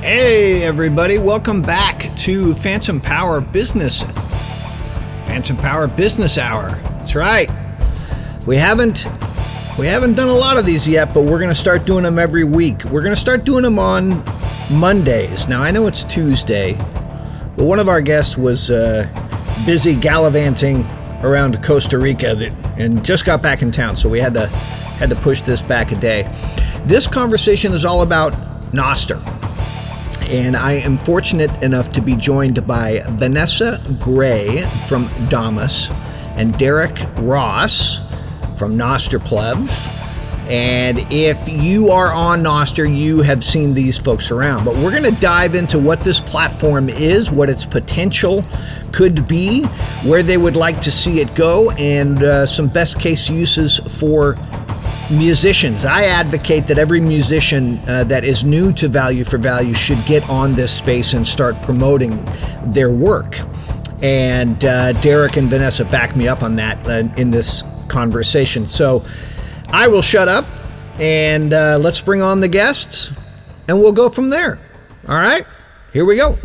Hey, everybody, welcome back to Phantom Power Business. Phantom Power Business Hour. That's right. We haven't we haven't done a lot of these yet, but we're going to start doing them every week. We're going to start doing them on Mondays. Now, I know it's Tuesday, but one of our guests was uh, busy gallivanting around Costa Rica and just got back in town, so we had to had to push this back a day. This conversation is all about Nostr. And I am fortunate enough to be joined by Vanessa Grey from Damus and Derek Ross from Nostr Plebs. And if you are on Nostr, you have seen these folks around. But we're going to dive into what this platform is, what its potential could be, where they would like to see it go, and uh, some best case uses for musicians. I advocate that every musician uh, that is new to Value for Value should get on this space and start promoting their work. And uh, Derek and Vanessa back me up on that uh, in this conversation. So I will shut up and uh, let's bring on the guests and we'll go from there. All right, here we go.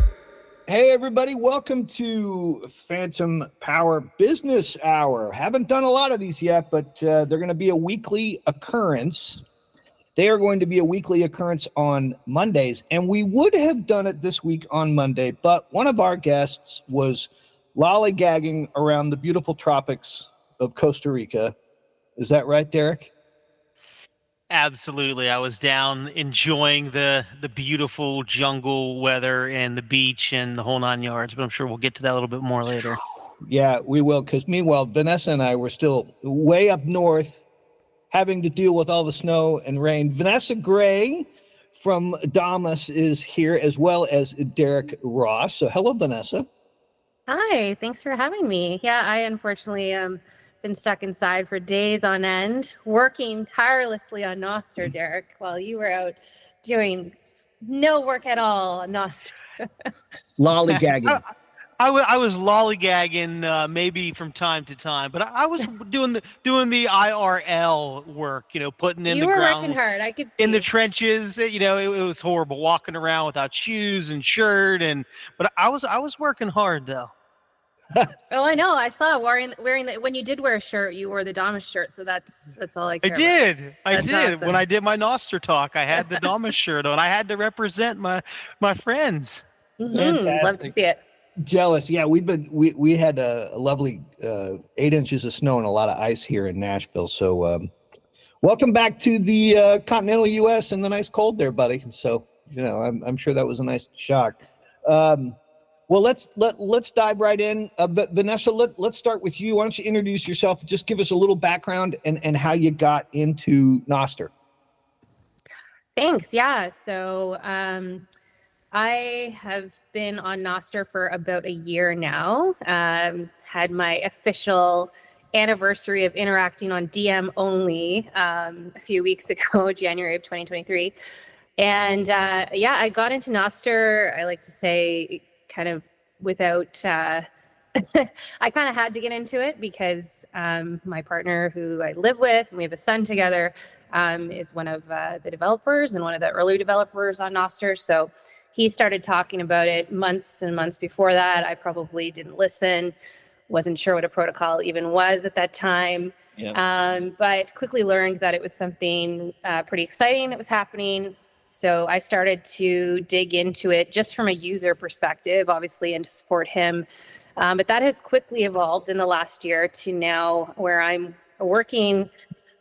Hey, everybody, welcome to Phantom Power Business Hour. Haven't done a lot of these yet, but uh, they're going to be a weekly occurrence. They are going to be a weekly occurrence on Mondays, and we would have done it this week on Monday, but one of our guests was lollygagging around the beautiful tropics of Costa Rica. Is that right, Derek? Absolutely. I was down enjoying the the beautiful jungle weather and the beach and the whole nine yards, but I'm sure we'll get to that a little bit more later. Yeah, we will. Because meanwhile, Vanessa and I were still way up north having to deal with all the snow and rain. Vanessa Grey from Damus is here as well as Derek Ross. So, hello, Vanessa. Hi, thanks for having me. Yeah, I unfortunately um been stuck inside for days on end, working tirelessly on Nostr, Derek, while you were out doing no work at all on Nostr. Lollygagging. I, I, w- I was lollygagging uh, maybe from time to time, but I, I was doing the doing the IRL work, you know, putting in you the were ground working hard. I could see in the trenches. You know, it, it was horrible walking around without shoes and shirt, and but I was I was working hard though. Oh, I know. I saw wearing wearing the when you did wear a shirt, you wore the Damus shirt, so that's that's all I. I did. About. I That's did. awesome. When I did my Nostr talk, I had the Damus shirt on. I had to represent my my friends. Mhm, Love to see it. Jealous. Yeah, we've been we we had a, a lovely uh, eight inches of snow and a lot of ice here in Nashville. So, um, welcome back to the uh, continental U.S. and the nice cold there, buddy. So, you know, I'm I'm sure that was a nice shock. Um, well, let's let let's dive right in. Uh, Vanessa, let let's start with you. Why don't you introduce yourself? Just give us a little background and and how you got into Nostr. Thanks. Yeah. So um, I have been on Nostr for about a year now. Um, had my official anniversary of interacting on DM only um, a few weeks ago, January of 2023. And uh, yeah, I got into Nostr, I like to say, kind of without. Uh, I kind of had to get into it because um, my partner, who I live with, and we have a son together, um, is one of uh, the developers and one of the early developers on Nostr. So he started talking about it months and months before that. I probably didn't listen, wasn't sure what a protocol even was at that time, Yeah. um, but quickly learned that it was something uh, pretty exciting that was happening. So I started to dig into it just from a user perspective, obviously, and to support him. Um, but that has quickly evolved in the last year to now where I'm working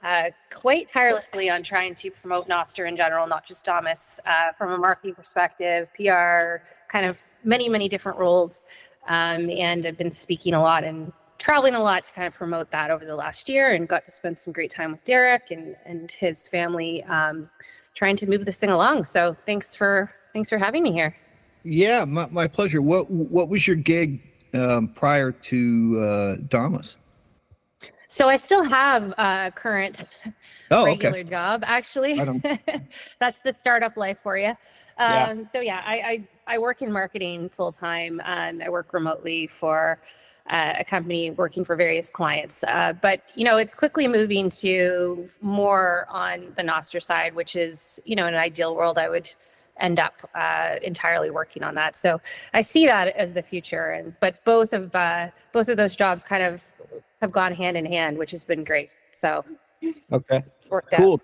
uh, quite tirelessly on trying to promote Nostr in general, not just Damus, uh, from a marketing perspective, PR, kind of many, many different roles. Um, and I've been speaking a lot and traveling a lot to kind of promote that over the last year and got to spend some great time with Derek and, and his family um, trying to move this thing along. So thanks for thanks for having me here. Yeah, my, my pleasure. What what was your gig um, prior to uh, Damus? So I still have a current Oh, regular okay. job, actually. That's the startup life for you. Yeah. Um, So yeah, I, I I work in marketing full time. Um, I work remotely for uh, a company working for various clients. Uh, but you know, it's quickly moving to more on the Nostr side, which is you know, in an ideal world, I would end up uh, entirely working on that. So I see that as the future. And but both of uh, both of those jobs kind of have gone hand in hand, which has been great. So okay, worked cool. out.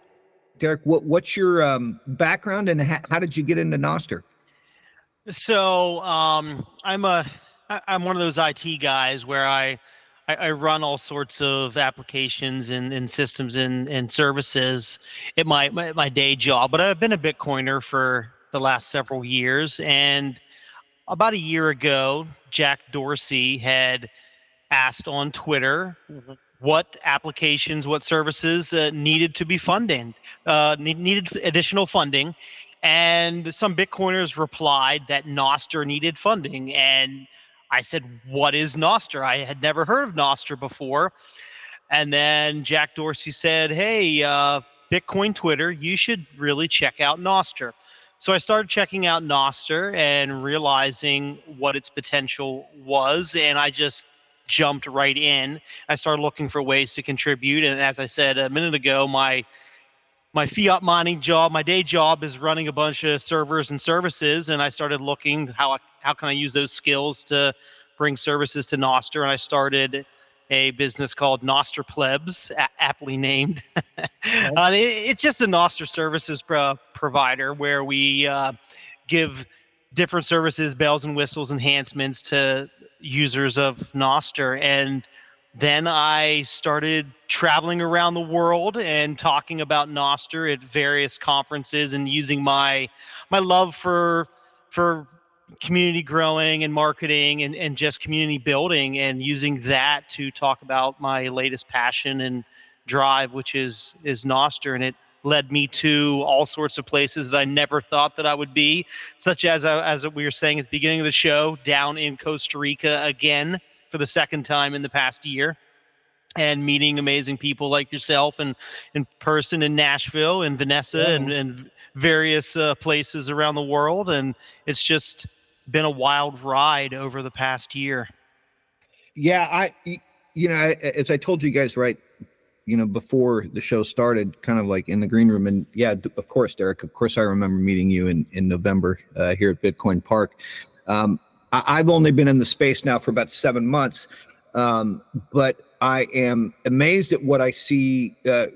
Derek, what what's your um, background and how, how did you get into Nostr? So um, I'm a I- I'm one of those IT guys where I I, I run all sorts of applications and, and systems and, and services at my, my my day job. But I've been a Bitcoiner for the last several years, and about a year ago, Jack Dorsey had asked on Twitter what applications, what services uh, needed to be funded, uh, needed additional funding, and some Bitcoiners replied that Nostr needed funding, and I said, What is Nostr? I had never heard of Nostr before. And then Jack Dorsey said, Hey, uh, Bitcoin Twitter, you should really check out Nostr. So I started checking out Nostr and realizing what its potential was. And I just jumped right in. I started looking for ways to contribute. And as I said a minute ago, my my fiat mining job, my day job is running a bunch of servers and services, and I started looking how how can I use those skills to bring services to Nostr, and I started a business called Nostr Plebs, aptly named. uh, it, it's just a Nostr services pro- provider where we uh, give different services, bells and whistles, enhancements to users of Nostr, and then I started traveling around the world and talking about Nostr at various conferences and using my my love for for community growing and marketing and, and just community building and using that to talk about my latest passion and drive, which is is Nostr. And it led me to all sorts of places that I never thought that I would be, such as uh, as we were saying at the beginning of the show, down in Costa Rica again for the second time in the past year and meeting amazing people like yourself and in person in Nashville and Vanessa yeah. and, and various uh, places around the world. And it's just been a wild ride over the past year. Yeah. I, you know, as I told you guys, right, you know, before the show started, kind of like in the green room. And yeah, of course, Derek, of course, I remember meeting you in, in November uh, here at Bitcoin Park. Um, I've only been in the space now for about seven months, um, but I am amazed at what I see uh,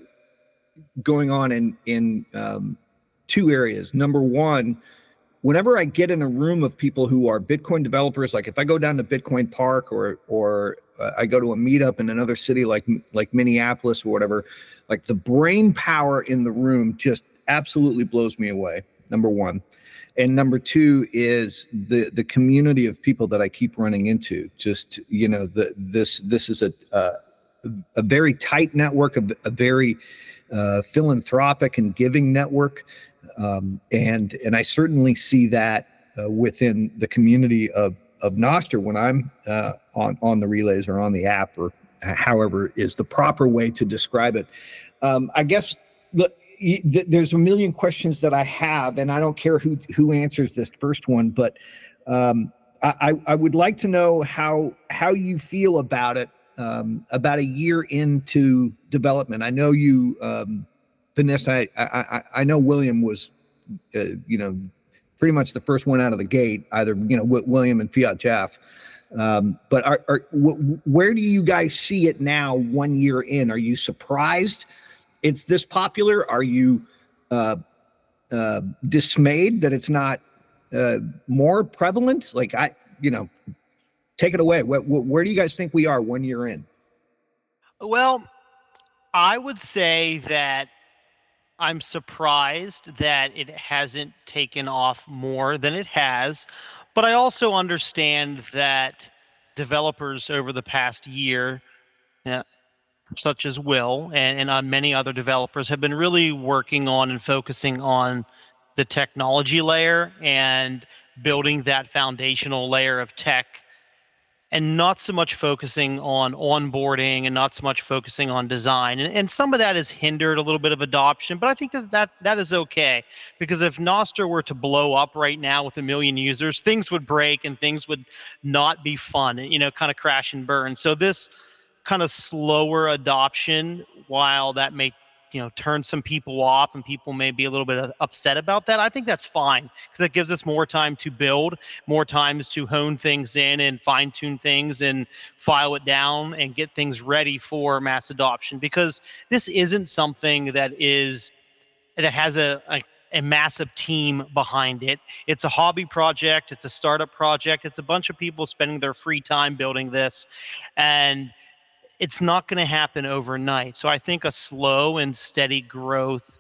going on in in um, two areas. Number one, whenever I get in a room of people who are Bitcoin developers, like if I go down to Bitcoin Park or or uh, I go to a meetup in another city like like Minneapolis or whatever, like the brain power in the room just absolutely blows me away. Number one and number two is the the community of people that I keep running into. Just you know, the this this is a uh, a very tight network, a, a very uh, philanthropic and giving network, um, and and I certainly see that uh, within the community of of Nostr when I'm uh, on on the relays or on the app or however is the proper way to describe it. Um, I guess the, there's a million questions that I have, and I don't care who who answers this first one, but um, I, I would like to know how how you feel about it um, about a year into development. I know you, um, Vanessa. I, I I know William was, uh, you know, pretty much the first one out of the gate. Either you know William and fiatjaf. Um, but are, are where do you guys see it now? One year in, are you surprised? It's this popular? Are you uh, uh, dismayed that it's not uh, more prevalent? Like I, you know, take it away. Where, where do you guys think we are one year in? Well, I would say that I'm surprised that it hasn't taken off more than it has, but I also understand that developers over the past year, such as Will and, and on many other developers have been really working on and focusing on the technology layer and building that foundational layer of tech and not so much focusing on onboarding and not so much focusing on design. And, and some of that has hindered a little bit of adoption but i think that, that that is okay because if nostr were to blow up right now with a million users things would break and things would not be fun you know kind of crash and burn. So this kind of slower adoption while that may you know turn some people off and people may be a little bit uh, upset about that i think that's fine because that gives us more time to build more times to hone things in and fine tune things and file it down and get things ready for mass adoption because this isn't something that is that has a, a a massive team behind it. It's a hobby project, it's a startup project, it's a bunch of people spending their free time building this. And it's not going to happen overnight. So I think a slow and steady growth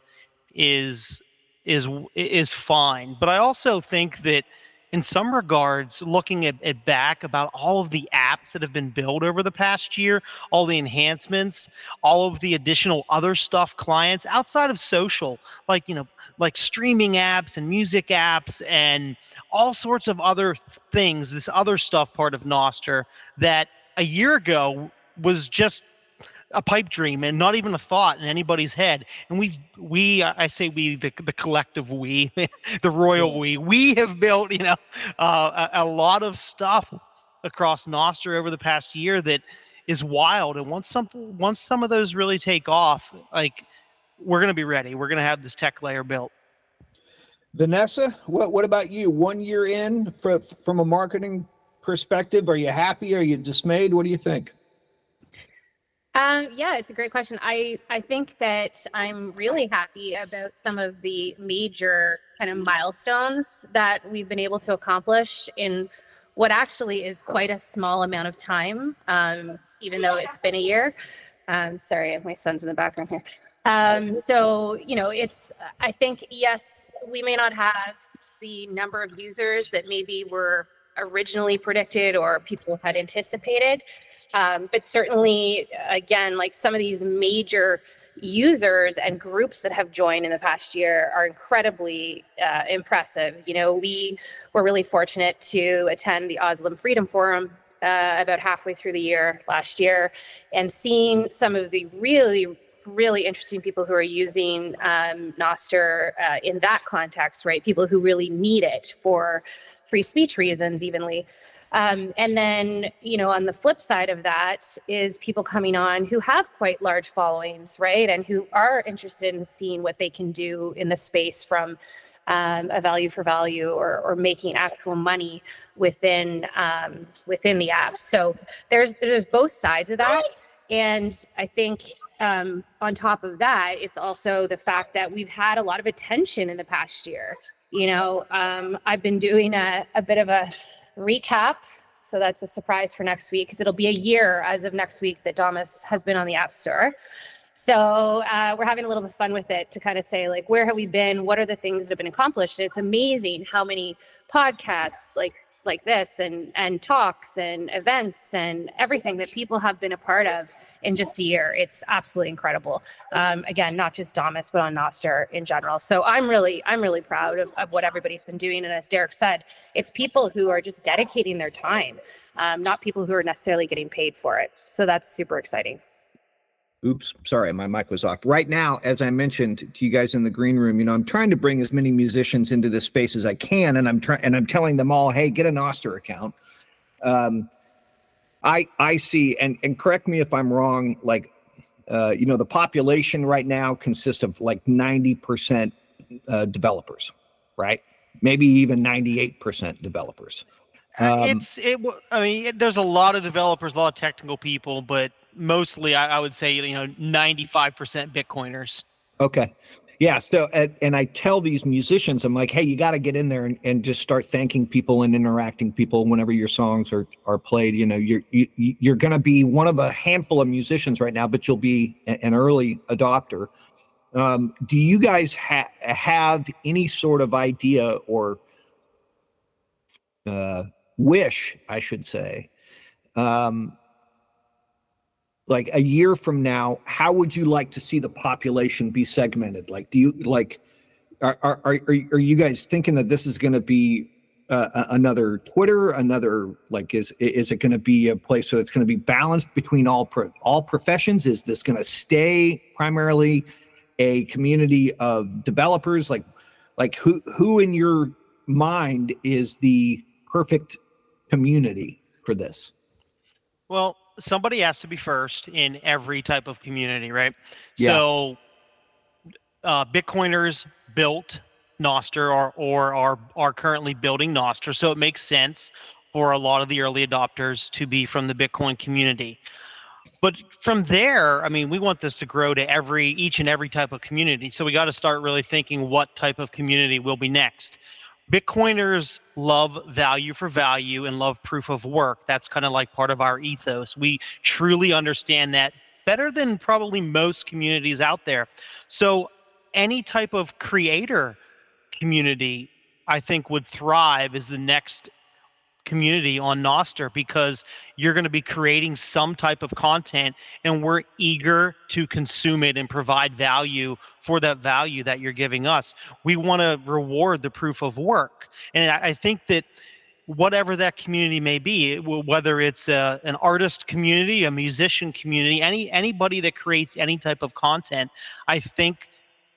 is is is fine. But I also think that in some regards, looking at, at back about all of the apps that have been built over the past year, all the enhancements, all of the additional other stuff clients outside of social, like you know, like streaming apps and music apps and all sorts of other things, this other stuff part of Nostr that a year ago was just a pipe dream and not even a thought in anybody's head. And we, we, I say we, the, the collective we, the royal we, we have built, you know, uh, a, a, lot of stuff across Nostr over the past year that is wild. And once some, once some of those really take off, like we're going to be ready. We're going to have this tech layer built. Vanessa, what, what about you? One year in from, from a marketing perspective, are you happy? Are you dismayed? What do you think? Um, yeah, it's a great question. I, I think that I'm really happy about some of the major kind of milestones that we've been able to accomplish in what actually is quite a small amount of time, um, even though it's been a year. Um, sorry, my son's in the background here. Um, so, you know, it's, I think, yes, we may not have the number of users that maybe were originally predicted or people had anticipated. Um, but certainly, again, like some of these major users and groups that have joined in the past year are incredibly uh, impressive. You know, we were really fortunate to attend the Oslo Freedom Forum uh, about halfway through the year last year and seeing some of the really really interesting people who are using um, Nostr uh, in that context, right? People who really need it for free speech reasons, evenly. Um, and then, you know, on the flip side of that is people coming on who have quite large followings, right? And who are interested in seeing what they can do in the space from um, a value for value or, or making actual money within um, within the apps. So there's there's both sides of that. And I think um, on top of that, it's also the fact that we've had a lot of attention in the past year. You know, um, I've been doing a, a bit of a recap. So that's a surprise for next week because it'll be a year as of next week that Damus has been on the App Store. So uh, we're having a little bit of fun with it to kind of say like, where have we been? What are the things that have been accomplished? And it's amazing how many podcasts, like like this and and talks and events and everything that people have been a part of in just a year. It's absolutely incredible. Um, again, not just Damus, but on Nostr in general. So I'm really I'm really proud of, of what everybody's been doing. And as Derek said, it's people who are just dedicating their time, um, not people who are necessarily getting paid for it. So that's super exciting. Oops, sorry, my mic was off. Right now, as I mentioned to you guys in the green room, you know, I'm trying to bring as many musicians into this space as I can, and I'm trying and I'm telling them all, hey, get a Nostr account. Um, I I see, and and correct me if I'm wrong. Like, uh, you know, the population right now consists of like 90 percent uh, developers, right? Maybe even 98 percent developers. Uh, um, it's it. I mean, it, there's a lot of developers, a lot of technical people, but mostly I, I would say you know 95% Bitcoiners. Okay. Yeah. So, and, and I tell these musicians, I'm like, hey, you got to get in there and, and just start thanking people and interacting people whenever your songs are are played. You know, you're you, you're going to be one of a handful of musicians right now, but you'll be an early adopter. Um, do you guys ha- have any sort of idea or uh, wish, I should say, um, like a year from now, how would you like to see the population be segmented? Like, do you like, are are are, are you guys thinking that this is going to be uh, another Twitter, another like is is it going to be a place so it's going to be balanced between all pro, all professions? Is this going to stay primarily a community of developers? Like, like who who in your mind is the perfect community for this? Well, somebody has to be first in every type of community, right? Yeah. So uh, Bitcoiners built Nostr or, or are, are currently building Nostr. So it makes sense for a lot of the early adopters to be from the Bitcoin community. But from there, I mean, we want this to grow to every each and every type of community. So we got to start really thinking what type of community will be next. Bitcoiners love value for value and love proof of work. That's kind of like part of our ethos. We truly understand that better than probably most communities out there. So any type of creator community I think would thrive as the next community on Nostr because you're going to be creating some type of content and we're eager to consume it and provide value for that value that you're giving us. We want to reward the proof of work. And I think that whatever that community may be whether it's a, an artist community a musician community any anybody that creates any type of content i think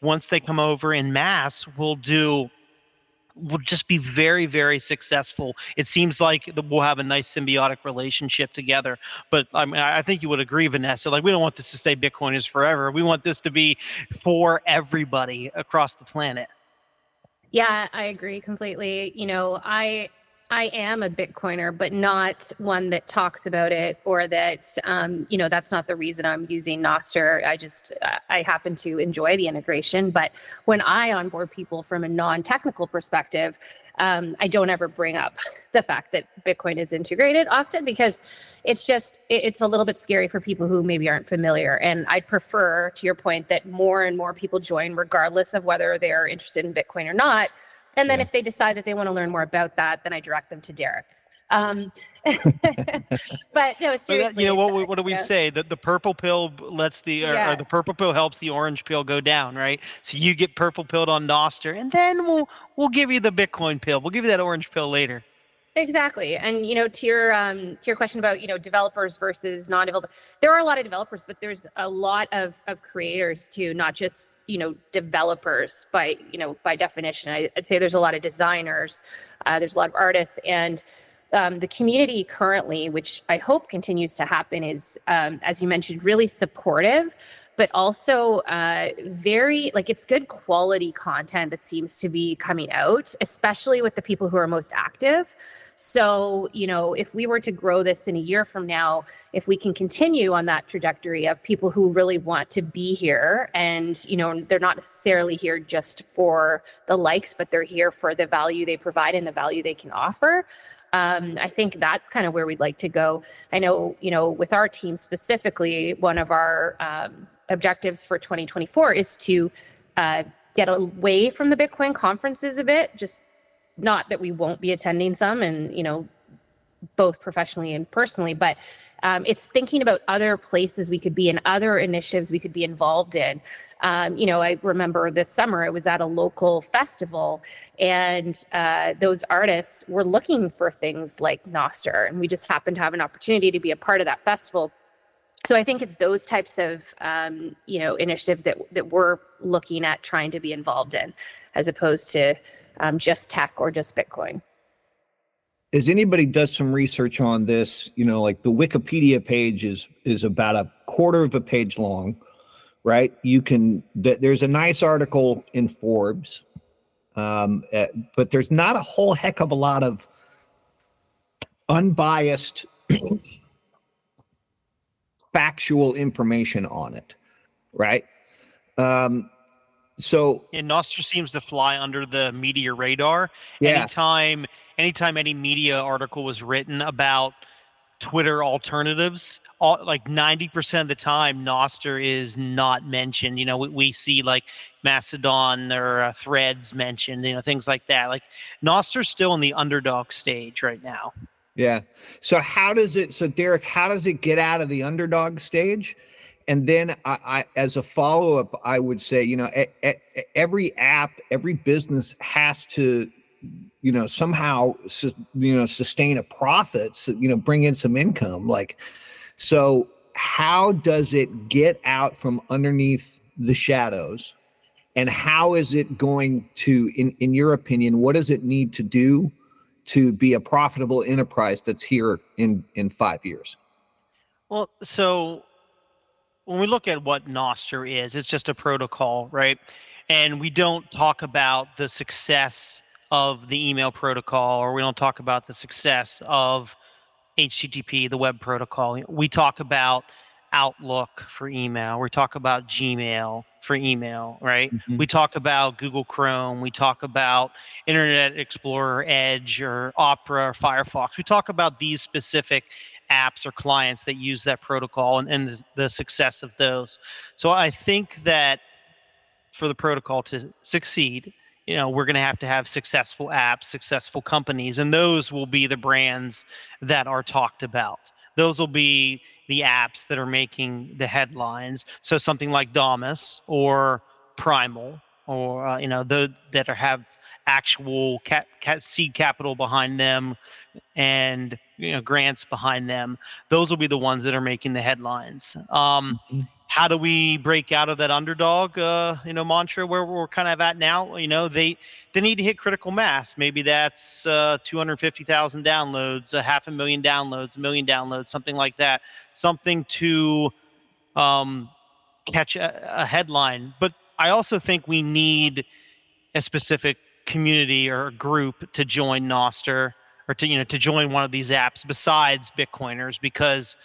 once they come over in mass will do will just be very, very successful. It seems like we'll have a nice symbiotic relationship together. But I mean, I think you would agree, Vanessa. Like, we don't want this to stay Bitcoiners forever. We want this to be for everybody across the planet. Yeah, I agree completely. You know, I I am a Bitcoiner, but not one that talks about it or that, um, you know, that's not the reason I'm using Nostr. I just, I happen to enjoy the integration. But when I onboard people from a non technical perspective, um, I don't ever bring up the fact that Bitcoin is integrated often because it's just, it's a little bit scary for people who maybe aren't familiar. And I'd prefer, to your point, that more and more people join, regardless of whether they're interested in Bitcoin or not and then yeah. if they decide that they want to learn more about that, then I direct them to Derek. Um, but no, seriously. you know what? What do we yeah. say? That the purple pill lets the or, yeah. or, the purple pill helps the orange pill go down, right? So you get purple pilled on Nostr, and then we'll we'll give you the Bitcoin pill. We'll give you that orange pill later. Exactly, and you know, to your um, to your question about you know developers versus non-developers, there are a lot of developers, but there's a lot of of creators too, not just you know developers by you know by definition. I, would say there's a lot of designers uh, there's a lot of artists and um, the community currently which i hope continues to happen is um, as you mentioned really supportive but also uh, very like it's good quality content that seems to be coming out especially with the people who are most active so, you know, if we were to grow this in a year from now, if we can continue on that trajectory of people who really want to be here and, you know, they're not necessarily here just for the likes, but they're here for the value they provide and the value they can offer. Um, I think that's kind of where we'd like to go. I know, you know, with our team specifically, one of our um, objectives for 2024 is to uh, get away from the Bitcoin conferences a bit, just not that we won't be attending some and you know both professionally and personally but um, it's thinking about other places we could be in other initiatives we could be involved in. Um, you know i remember this summer it was at a local festival and uh, those artists were looking for things like nostr and we just happened to have an opportunity to be a part of that festival. So i think it's those types of um, you know initiatives that that we're looking at trying to be involved in as opposed to um, just tech or just Bitcoin. As anybody does some research on this, you know, like the Wikipedia page is is about a quarter of a page long, right? You can th- there's a nice article in Forbes, um, uh, but there's not a whole heck of a lot of unbiased factual information on it, right? Um, so and seems to fly under the media radar. Yeah. Anytime anytime any media article was written about Twitter alternatives, all, like 90% of the time, Nostr is not mentioned. You know, we, we see like Mastodon or uh, Threads mentioned, you know, things like that. Like Nostr's still in the underdog stage right now. Yeah. So how does it? So Derek, how does it get out of the underdog stage? And then I, I as a follow up, I would say, you know, a, a, every app, every business has to, you know, somehow, you know, sustain a profit, so, you know, bring in some income. Like, so how does it get out from underneath the shadows? And how is it going to, in, in your opinion, what does it need to do to be a profitable enterprise that's here in, in five years? Well, so when we look at what Nostr is, it's just a protocol, right? and we don't talk about the success of the email protocol or we don't talk about the success of http the web protocol. We talk about outlook for email. We talk about gmail for email right? Mm-hmm. we talk about google chrome. We talk about internet explorer edge or opera or firefox. We talk about these specific apps or clients that use that protocol and, and the, the success of those. So i think that for the protocol to succeed you know we're going to have to have successful apps successful companies and those will be the brands that are talked about. Those will be the apps that are making the headlines. So something like damus or primal or uh, you know the that are have actual cap, cap, seed capital behind them and you know grants behind them. Those will be the ones that are making the headlines. Um, mm-hmm. how do we break out of that underdog uh, you know mantra where we're kind of at now? You know they they need to hit critical mass. Maybe that's uh, 250000 downloads a half a million downloads a million downloads something like that. Something to um, catch a, a headline. But i also think we need a specific community or a group to join Nostr or to you know to join one of these apps besides bitcoiners because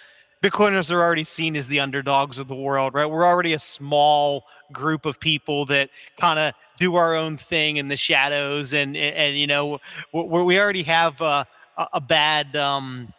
Bitcoiners are already seen as the underdogs of the world, right? We're already a small group of people that kind of do our own thing in the shadows, and and, and you know, we already have a, a bad um,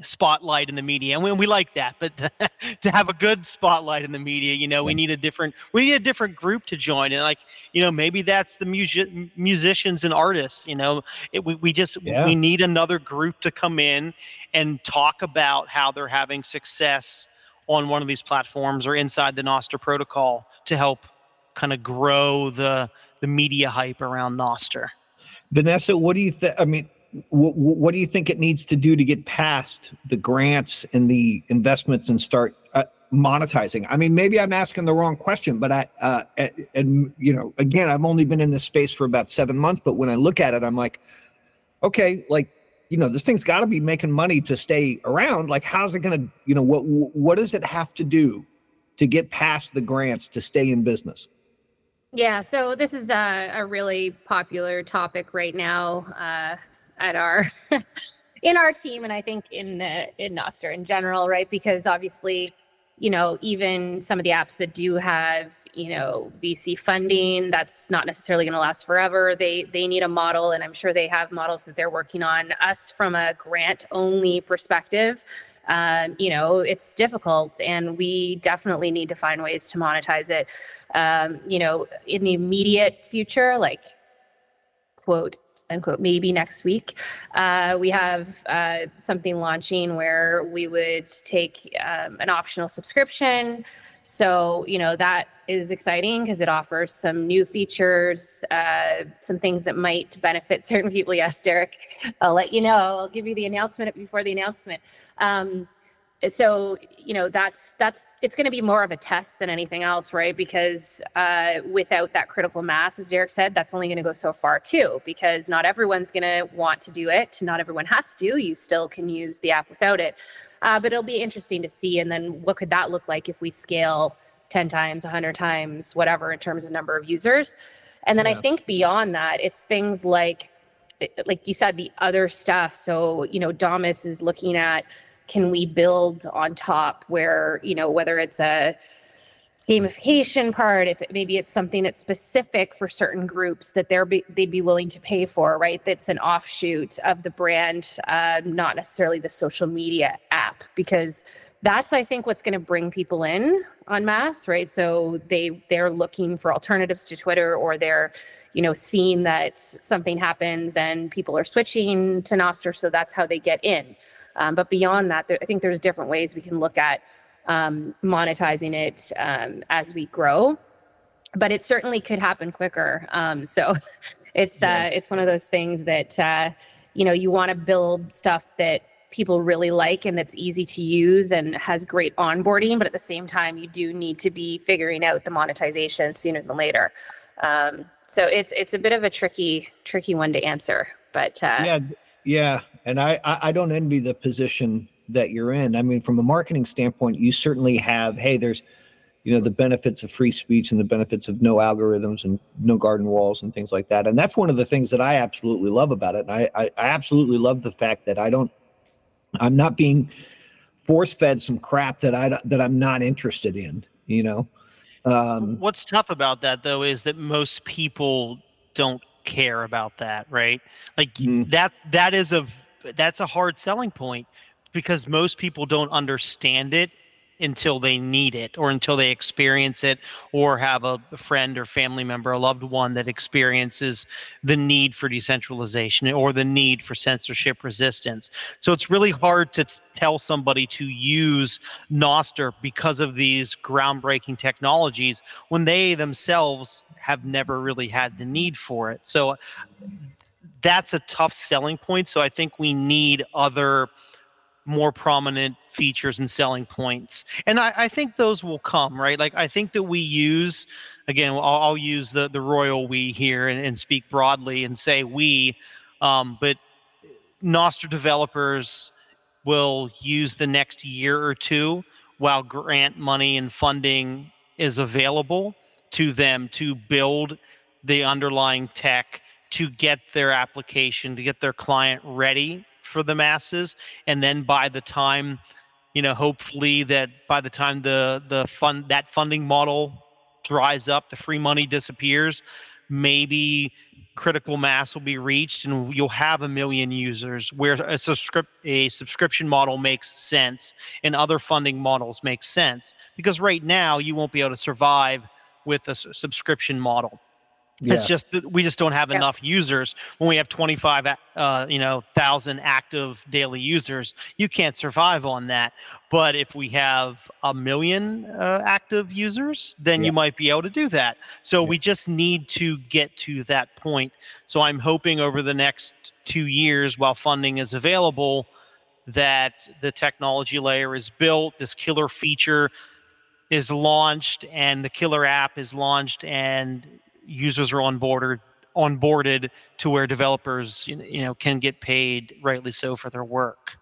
spotlight in the media and we, we like that but to have a good spotlight in the media you know we need a different we need a different group to join and like you know maybe that's the music musicians and artists you know it, we, we just yeah. we need another group to come in and talk about how they're having success on one of these platforms or inside the Nostr protocol to help kind of grow the the media hype around Nostr Vanessa, what do you think? I mean, what, what do you think it needs to do to get past the grants and the investments and start uh, monetizing? I mean, maybe I'm asking the wrong question, but I, uh, and, and, you know, again, I've only been in this space for about seven months, but when I look at it, I'm like, okay, like, you know, this thing's got to be making money to stay around. Like, how's it going to, you know, what, what does it have to do to get past the grants to stay in business? Yeah, so this is a, a really popular topic right now. Uh, at our in our team and I think in the in Nostr in general, right? Because obviously, you know, even some of the apps that do have, you know, VC funding, that's not necessarily going to last forever. They they need a model and I'm sure they have models that they're working on. Us from a grant only perspective, um, you know, it's difficult and we definitely need to find ways to monetize it. Um, you know, in the immediate future, like quote unquote maybe next week. Uh, we have uh, something launching where we would take um, an optional subscription. So you know that is exciting because it offers some new features uh, some things that might benefit certain people. Yes derek i'll let you know. I'll give you the announcement before the announcement. Um, so you know that's that's it's going to be more of a test than anything else right? Because uh, without that critical mass as derek said that's only going to go so far too because not everyone's going to want to do it. Not everyone has to. You still can use the app without it. Uh, but it'll be interesting to see and then what could that look like if we scale 10 times 100 times whatever in terms of number of users? And then yeah. i think beyond that it's things like like you said the other stuff. So you know damus is looking at can we build on top where you know whether it's a gamification part if it, maybe it's something that's specific for certain groups that they're be, they'd be willing to pay for right? That's an offshoot of the brand uh, not necessarily the social media app because that's i think what's going to bring people in on mass right? So they they're looking for alternatives to twitter or they're you know seeing that something happens and people are switching to nostr so that's how they get in um, but beyond that, there, I think there's different ways we can look at um, monetizing it um, as we grow. But it certainly could happen quicker. Um, so it's yeah. uh, it's one of those things that uh, you know you want to build stuff that people really like and that's easy to use and has great onboarding. But at the same time, you do need to be figuring out the monetization sooner than later. Um, so it's it's a bit of a tricky tricky one to answer. But uh, yeah, yeah, and I, I don't envy the position that you're in. I mean, from a marketing standpoint, you certainly have. Hey, there's you know the benefits of free speech and the benefits of no algorithms and no garden walls and things like that and that's one of the things that i absolutely love about it and i i, I absolutely love the fact that i don't i'm not being force fed some crap that i that i'm not interested in you know um, what's tough about that though is that most people don't care about that right like mm. that that is a that's a hard selling point because most people don't understand it until they need it or until they experience it or have a friend or family member, a loved one that experiences the need for decentralization or the need for censorship resistance. So it's really hard to tell somebody to use Nostr because of these groundbreaking technologies when they themselves have never really had the need for it. So that's a tough selling point. So I think we need other more prominent features and selling points. And I, I, think those will come right? Like i think that we use again i'll, I'll use the the royal we here and, and speak broadly and say we um, but nostr developers will use the next year or two while grant money and funding is available to them to build the underlying tech to get their application to get their client ready for the masses and then by the time you know hopefully that by the time the the fund that funding model dries up the free money disappears maybe critical mass will be reached and you'll have a million users where a, subscrip- a subscription model makes sense and other funding models make sense. Because right now you won't be able to survive with a subscription model yeah. It's just that we just don't have yeah. enough users. When we have 25, uh, you know, thousand active daily users, you can't survive on that. But if we have a million uh, active users, then yeah. you might be able to do that. So we just need to get to that point. So I'm hoping over the next two years, while funding is available, that the technology layer is built, this killer feature is launched, and the killer app is launched, and users are onboarded onboarded to where developers you know can get paid rightly so for their work.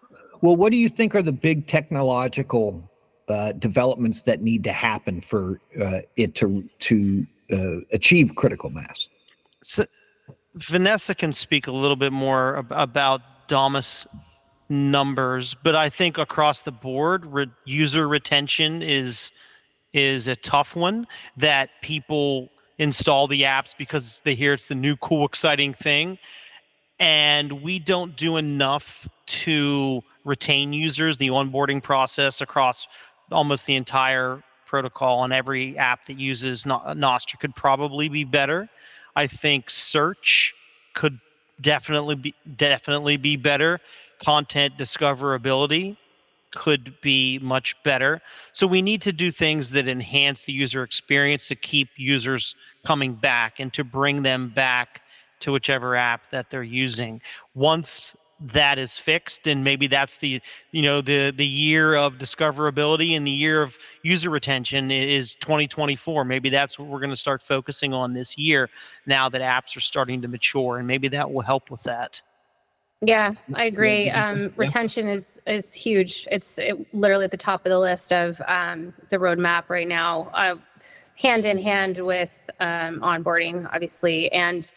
Well what do you think are the big technological uh, developments that need to happen for uh, it to to uh, achieve critical mass? So vanessa can speak a little bit more ab- about damus numbers but i think across the board re- user retention is is a tough one that people install the apps because they hear it's the new cool exciting thing. And we don't do enough to retain users. The onboarding process across almost the entire protocol on every app that uses nostr could probably be better. I think search could definitely be definitely be better. Content discoverability could be much better. So we need to do things that enhance the user experience to keep users coming back and to bring them back to whichever app that they're using. Once that is fixed and maybe that's the you know the the year of discoverability and the year of user retention is 2024 maybe that's what we're going to start focusing on this year now that apps are starting to mature and maybe that will help with that yeah, I agree. Um, retention is is huge. It's it, literally at the top of the list of um, the roadmap right now, uh, hand in hand with um, onboarding, obviously, and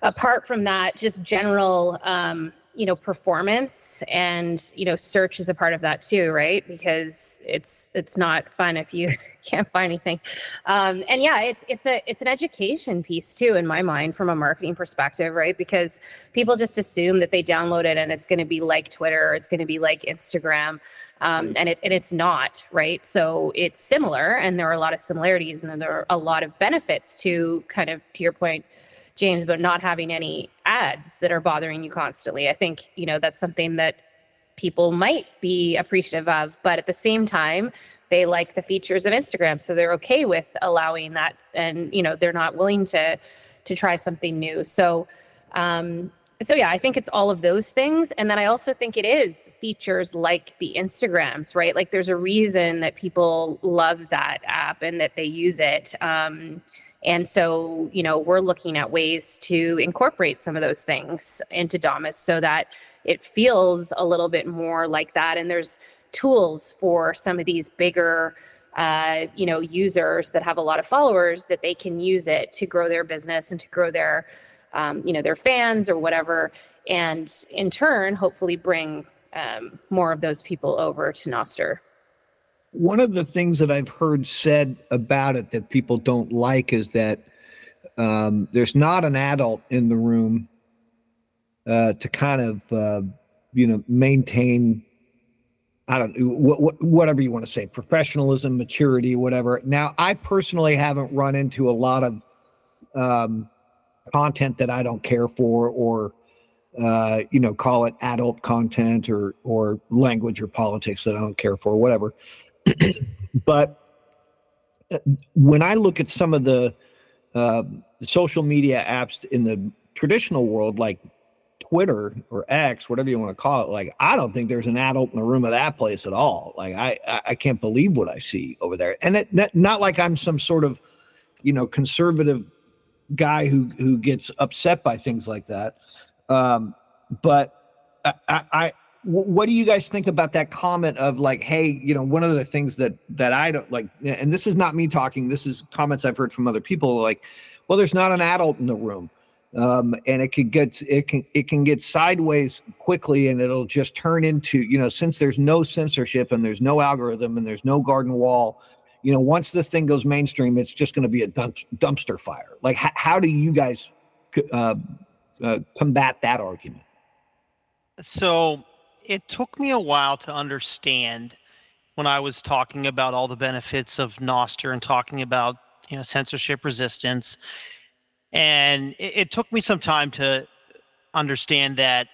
apart from that, just general, um, you know, performance and you know, search is a part of that too, right? Because it's it's not fun if you can't find anything. Um, and yeah, it's it's a it's an education piece too in my mind from a marketing perspective, right? Because people just assume that they download it and it's going to be like Twitter, or it's going to be like Instagram, um, and it and it's not, right? So it's similar, and there are a lot of similarities, and there are a lot of benefits to kind of to your point. James, but not having any ads that are bothering you constantly. I think, you know, that's something that people might be appreciative of. But at the same time, they like the features of Instagram, so they're okay with allowing that, and you know they're not willing to to try something new. So. Um, so yeah, I think it's all of those things. And then I also think it is features like the Instagrams, right? Like there's a reason that people love that app and that they use it. Um, and so, you know, we're looking at ways to incorporate some of those things into Damus so that it feels a little bit more like that. And there's tools for some of these bigger uh, you know users that have a lot of followers that they can use it to grow their business and to grow their um, you know their fans or whatever and in turn hopefully bring um, more of those people over to Nostr. One of the things that I've heard said about it that people don't like is that um, there's not an adult in the room uh, to kind of uh, you know maintain I don't what, what, whatever you want to say, professionalism, maturity, whatever. Now, I personally haven't run into a lot of um, content that I don't care for, or uh, you know, call it adult content or or language or politics that I don't care for, whatever. But uh, when I look at some of the uh, social media apps in the traditional world, like Twitter or X, whatever you want to call it, like I don't think there's an adult in the room of that place at all. Like I, I can't believe what I see over there, and it, not like I'm some sort of, you know, conservative guy who who gets upset by things like that. Um, but I, I what do you guys think about that comment of like hey you know one of the things that that i don't like and this is not me talking this is comments i've heard from other people like well there's not an adult in the room um, and it could get it can it can get sideways quickly and it'll just turn into you know since there's no censorship and there's no algorithm and there's no garden wall you know once this thing goes mainstream it's just going to be a dump, dumpster fire. Like h- how do you guys uh, uh, combat that argument? So it took me a while to understand when i was talking about all the benefits of nostr and talking about you know censorship resistance. And it, it took me some time to understand that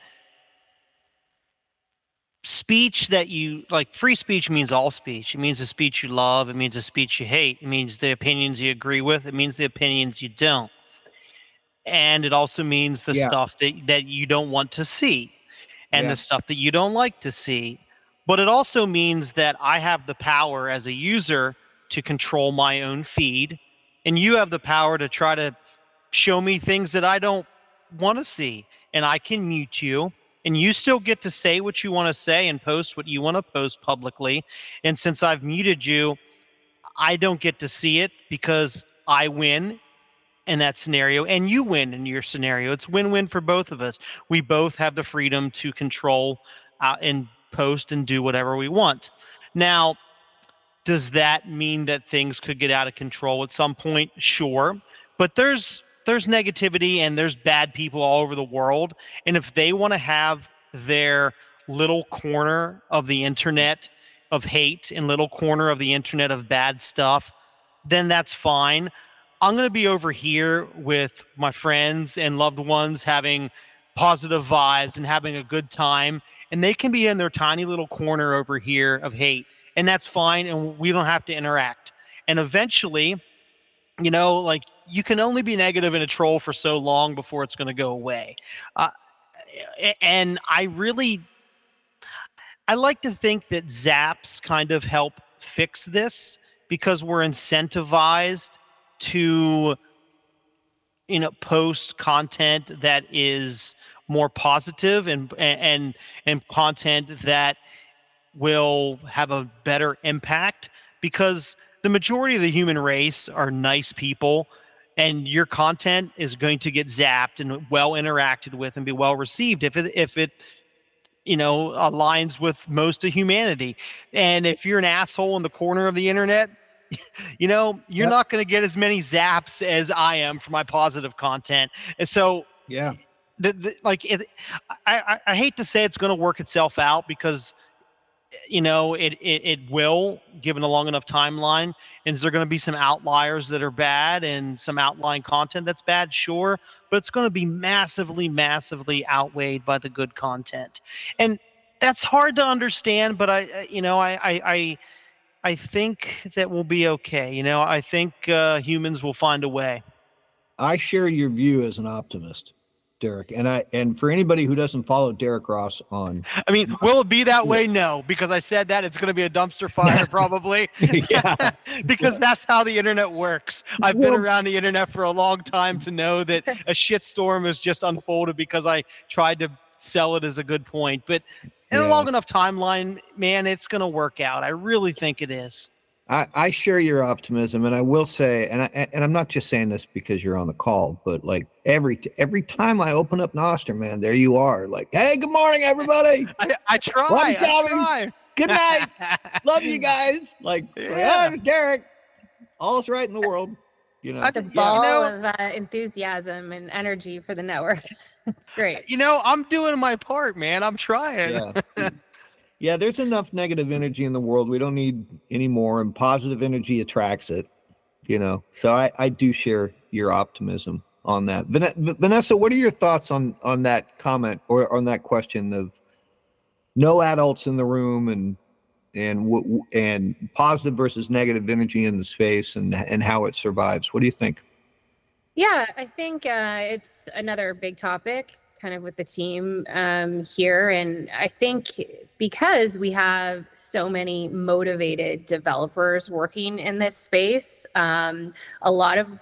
speech that you like free speech means all speech. It means the speech you love it means the speech you hate it means the opinions you agree with it means the opinions you don't. And it also means the yeah. stuff that that you don't want to see and yeah. the stuff that you don't like to see but it also means that i have the power as a user to control my own feed and you have the power to try to show me things that I don't want to see, and I can mute you. And you still get to say what you want to say and post what you want to post publicly. And since I've muted you, I don't get to see it because I win in that scenario and you win in your scenario. It's win win for both of us. We both have the freedom to control uh, and post and do whatever we want. Now, does that mean that things could get out of control at some point? Sure. But there's there's negativity and there's bad people all over the world. And if they want to have their little corner of the internet of hate and little corner of the internet of bad stuff, then that's fine. I'm going to be over here with my friends and loved ones having positive vibes and having a good time. And they can be in their tiny little corner over here of hate. And that's fine. And we don't have to interact. And eventually, you know, like you can only be negative in a troll for so long before it's going to go away. Uh, and I really, I like to think that Zaps kind of help fix this because we're incentivized to, you know, post content that is more positive and and and content that will have a better impact because the majority of the human race are nice people and your content is going to get zapped and well interacted with and be well received if it if it you know aligns with most of humanity. And if you're an asshole in the corner of the internet you know you're yep. not going to get as many zaps as i am for my positive content. And so yeah. the, the, like it, I, I, I hate to say it's going to work itself out because you know it, it it will given a long enough timeline. And is there going to be some outliers that are bad and some outlying content that's bad? Sure. But it's going to be massively massively outweighed by the good content. And that's hard to understand but i you know i i i, I think that we'll be okay you know i think uh, humans will find a way i share your view as an optimist Derek. And I and for anybody who doesn't follow Derek Ross on I mean, will it be that way? No, because I said that it's gonna be a dumpster fire probably. yeah. because yeah. that's how the internet works. I've well, been around the internet for a long time to know that a shitstorm has just unfolded because I tried to sell it as a good point. But in yeah. a long enough timeline, man, it's gonna work out. I really think it is. I, I share your optimism, and I will say, and I and I'm not just saying this because you're on the call, but like every every time I open up Nostr, man, there you are. Like, hey, good morning, everybody. I, I try. I try. Good night. Love you guys. Like, yeah. like, Derek. All's right in the world. You know, the ball you know, of uh, enthusiasm and energy for the network. it's great. You know, I'm doing my part, man. I'm trying. Yeah. yeah, there's enough negative energy in the world. We don't need any more, and positive energy attracts it. You know, so I I do share your optimism on that. Vanessa, what are your thoughts on on that comment or on that question of no adults in the room and and and positive versus negative energy in the space and and how it survives. What do you think? Yeah, I think uh, it's another big topic, kind of with the team um, here, and I think because we have so many motivated developers working in this space, um, a lot of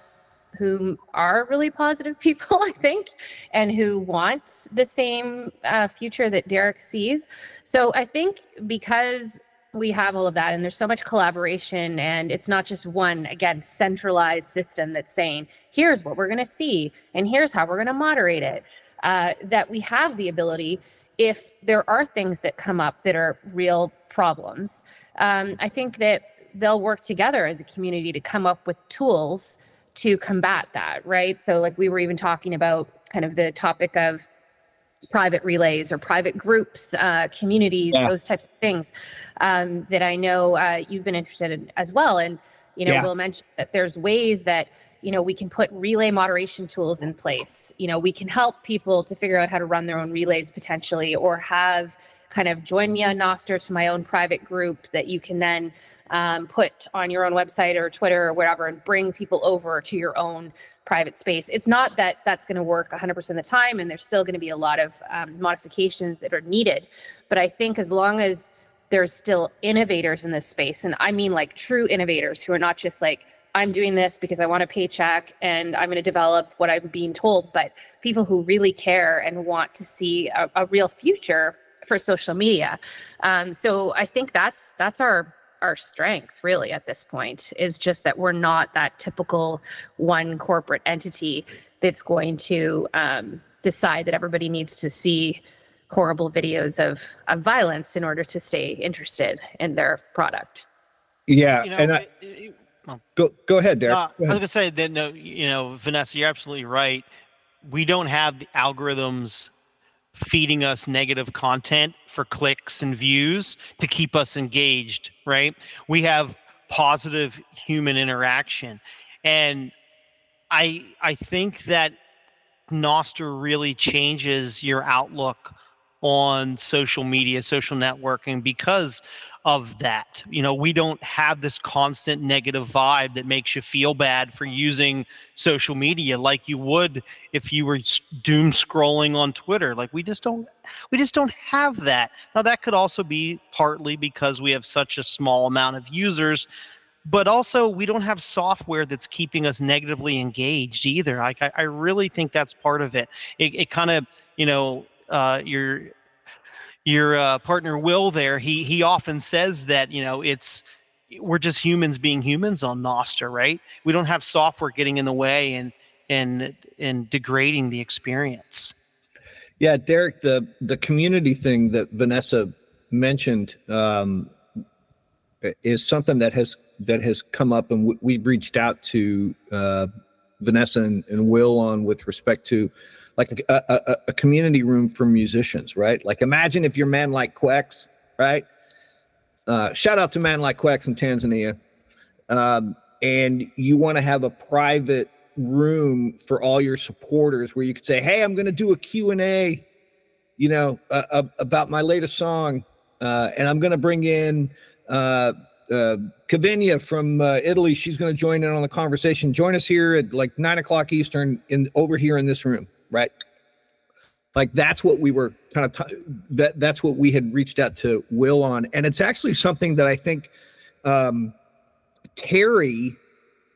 whom are really positive people, I think, and who want the same uh, future that Derek sees. So I think because we have all of that and there's so much collaboration and it's not just one again centralized system that's saying here's what we're going to see and here's how we're going to moderate it uh, that we have the ability if there are things that come up that are real problems um, i think that they'll work together as a community to come up with tools to combat that right? So like we were even talking about kind of the topic of private relays or private groups, uh, communities, yeah. those types of things um, that I know uh, you've been interested in as well. And, you know, yeah. Will mention that there's ways that, you know, we can put relay moderation tools in place. You know, we can help people to figure out how to run their own relays potentially or have kind of join me on Nostr to my own private group that you can then um, put on your own website or Twitter or whatever and bring people over to your own private space. It's not that that's going to work 100% of the time, and there's still going to be a lot of um, modifications that are needed. But I think as long as there's still innovators in this space, and I mean like true innovators who are not just like, I'm doing this because I want a paycheck and I'm going to develop what I'm being told, but people who really care and want to see a, a real future for social media. Um, so I think that's that's our our strength really at this point is just that we're not that typical one corporate entity that's going to um, decide that everybody needs to see horrible videos of, of violence in order to stay interested in their product. Yeah, you know, and I, it, it, well, go go ahead, Derek. Uh, go ahead. I was gonna say that no, you know, Vanessa, you're absolutely right. We don't have the algorithms feeding us negative content for clicks and views to keep us engaged, right? We have positive human interaction. And I I think that Nostr really changes your outlook on social media, social networking because of that. You know, we don't have this constant negative vibe that makes you feel bad for using social media like you would if you were doom scrolling on Twitter. Like we just don't we just don't have that. Now that could also be partly because we have such a small amount of users but also we don't have software that's keeping us negatively engaged either. Like I, I really think that's part of it. It, it kind of, you know, uh, your your uh, partner Will there, he he often says that you know it's we're just humans being humans on Nostr, right? We don't have software getting in the way and and and degrading the experience. Yeah, Derek, the the community thing that Vanessa mentioned um, is something that has that has come up, and we, we've reached out to uh, Vanessa and, and Will on with respect to like a, a, a, community room for musicians, right? Like imagine if your man like Quex, right? Uh, shout out to man like Quex in Tanzania. Um, and you want to have a private room for all your supporters where you could say, Hey, I'm going to do a Q&A, you know, uh, uh, about my latest song. Uh, and I'm going to bring in, uh, uh, from uh, Italy. She's going to join in on the conversation. Join us here at like nine o'clock Eastern in over here in this room right? Like that's what we were kind of t- that that's what we had reached out to Will on, and it's actually something that I think um, Terry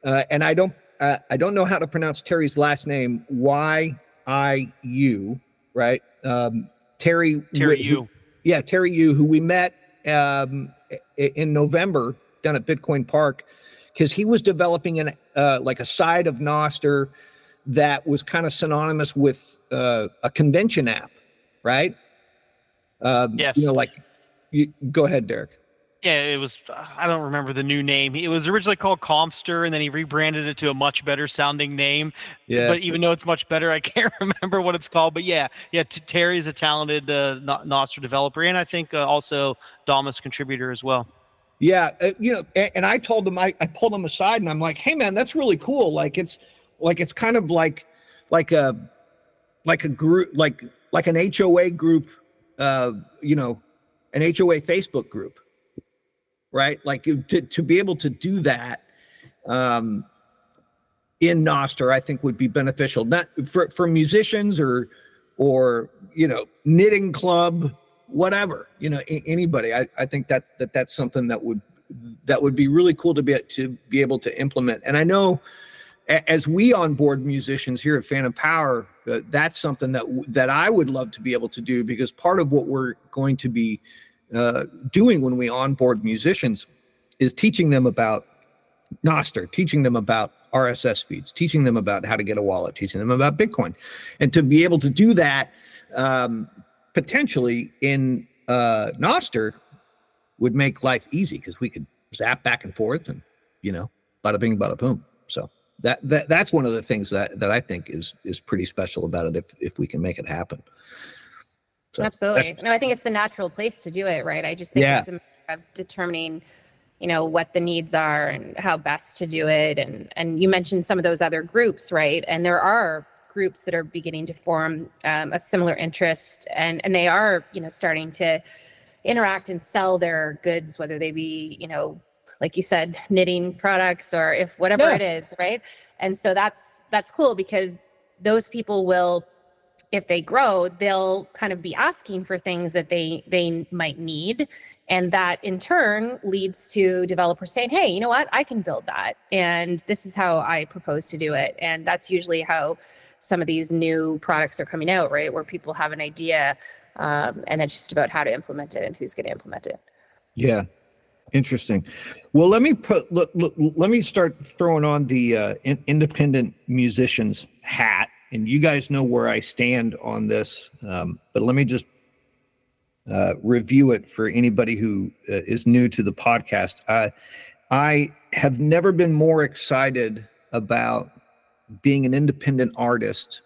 uh, and I don't uh, I don't know how to pronounce Terry's last name. Y I U, right? Um, Terry. Terry Yiu. Yeah, Terry Yiu, who we met um, in November down at Bitcoin Park because he was developing an uh, like a side of Nostr that was kind of synonymous with uh, a convention app, right? Um, yes. You know, like, you, go ahead, Derek. Yeah, it was. I don't remember the new name. It was originally called Comster, and then he rebranded it to a much better sounding name. Yeah. But even though it's much better, I can't remember what it's called. But yeah, yeah. T- Terry is a talented uh, Nostr developer, and I think uh, also Damus contributor as well. Yeah, uh, you know, and, and, I told him I, I pulled him aside and I'm like, hey man, that's really cool. Like it's like it's kind of like like a like a group like like an HOA group, uh, you know, an HOA Facebook group, right? Like to to be able to do that um, in Nostr, I think would be beneficial. Not for for musicians or or you know knitting club whatever you know anybody I, I think that's that that's something that would that would be really cool to be to be able to implement and i know as we onboard musicians here at phantom power uh, that's something that that i would love to be able to do because part of what we're going to be uh, doing when we onboard musicians is teaching them about Nostr, teaching them about RSS feeds, teaching them about how to get a wallet, teaching them about Bitcoin. And to be able to do that, um, potentially in uh, Nostr would make life easy because we could zap back and forth and you know bada bing bada boom. So that, that that's one of the things that that I think is is pretty special about it if if we can make it happen. So Absolutely. No, I think it's the natural place to do it, right? I just think yeah. it's a matter of determining you know what the needs are and how best to do it and and you mentioned some of those other groups right and there are groups that are beginning to form um, of similar interest and and they are you know starting to interact and sell their goods whether they be you know like you said knitting products or if whatever yeah. it is right and so that's that's cool because those people will if they grow they'll kind of be asking for things that they they might need and that in turn leads to developers saying hey you know what i can build that and this is how i propose to do it and that's usually how some of these new products are coming out, right? Where people have an idea um, and it's just about how to implement it and who's going to implement it. Yeah. Interesting. Well, let me put look, look let me start throwing on the uh, in, independent musicians hat, and you guys know where I stand on this. Um, but let me just uh, review it for anybody who uh, is new to the podcast. I I have never been more excited about being an independent artist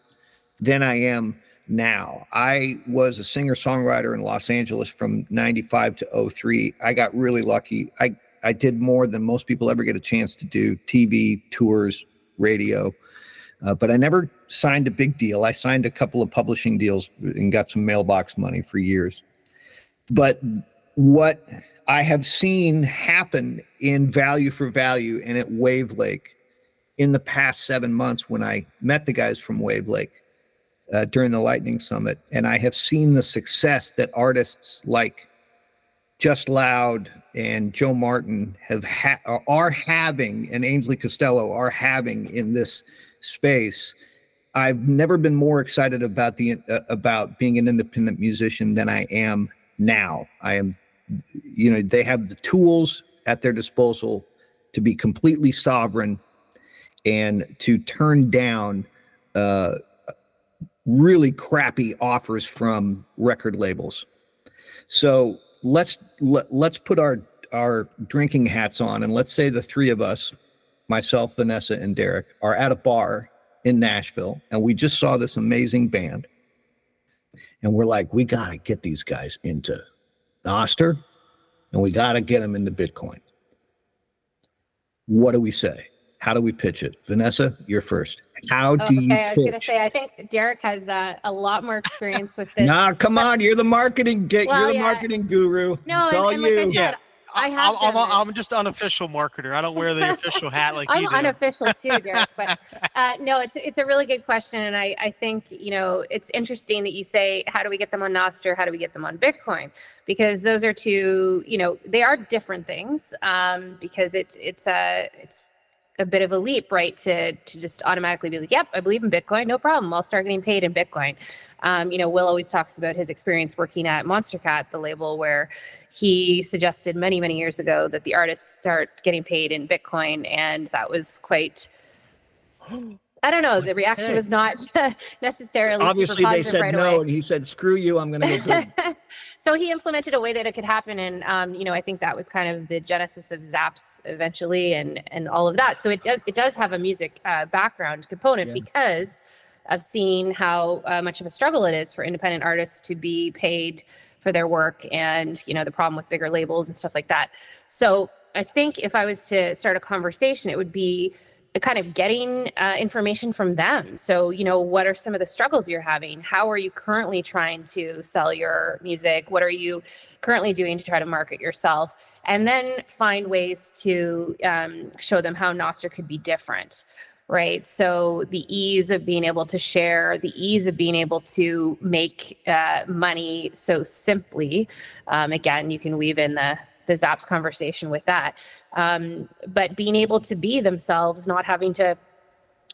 than I am now. I was a singer songwriter in Los Angeles from 95 to 03. I got really lucky. I, I did more than most people ever get a chance to do TV, tours, radio. Uh, but I never signed a big deal. I signed a couple of publishing deals and got some mailbox money for years. But what I have seen happen in value for value and at Wavlake in the past seven months when I met the guys from Wavlake uh, during the Lightning Summit, and I have seen the success that artists like Just Loud and Joe Martin have ha- are having, and Ainsley Costello are having in this space. I've never been more excited about the uh, about being an independent musician than I am now. I am, you know, they have the tools at their disposal to be completely sovereign and to turn down uh, really crappy offers from record labels. So let's let, let's put our our drinking hats on and let's say the three of us, myself, Vanessa, and Derek, are at a bar in Nashville and we just saw this amazing band. And we're like, we gotta get these guys into Nostr and we gotta get them into Bitcoin. What do we say? How do we pitch it? Vanessa, you're first. How do okay, you? I was going to say, I think Derek has uh, a lot more experience with this. nah, come on, you're the marketing. Get, well, you're the yeah. marketing guru. No, it's and, all and you. Like I said, yeah. I have I'm, I'm, I'm, just unofficial marketer. I don't wear the official hat like I'm you do. unofficial too, Derek. But uh, no, it's it's a really good question, and I I think you know it's interesting that you say how do we get them on Nostr? How do we get them on Bitcoin? Because those are two you know they are different things. Um, because it's it's a uh, it's a bit of a leap, right? To to just automatically be like, "Yep, I believe in Bitcoin, no problem. I'll start getting paid in Bitcoin." Um, you know, Will always talks about his experience working at Monstercat, the label where he suggested many many years ago that the artists start getting paid in Bitcoin, and that was quite. I don't know. The reaction was not necessarily. Obviously, they said right no, away. and he said, "Screw you, I'm going to so he implemented a way that it could happen, and um, you know, I think that was kind of the genesis of Zaps eventually, and and all of that. So it does it does have a music uh, background component Yeah. because of seeing how uh, much of a struggle it is for independent artists to be paid for their work, and you know, the problem with bigger labels and stuff like that. So I think if I was to start a conversation, it would be kind of getting uh, information from them. So, you know, what are some of the struggles you're having? How are you currently trying to sell your music? What are you currently doing to try to market yourself? And then find ways to um, show them how Nostr could be different. Right. So the ease of being able to share, the ease of being able to make uh, money so simply. Um, again, you can weave in the the Zaps conversation with that. Um, but being able to be themselves, not having to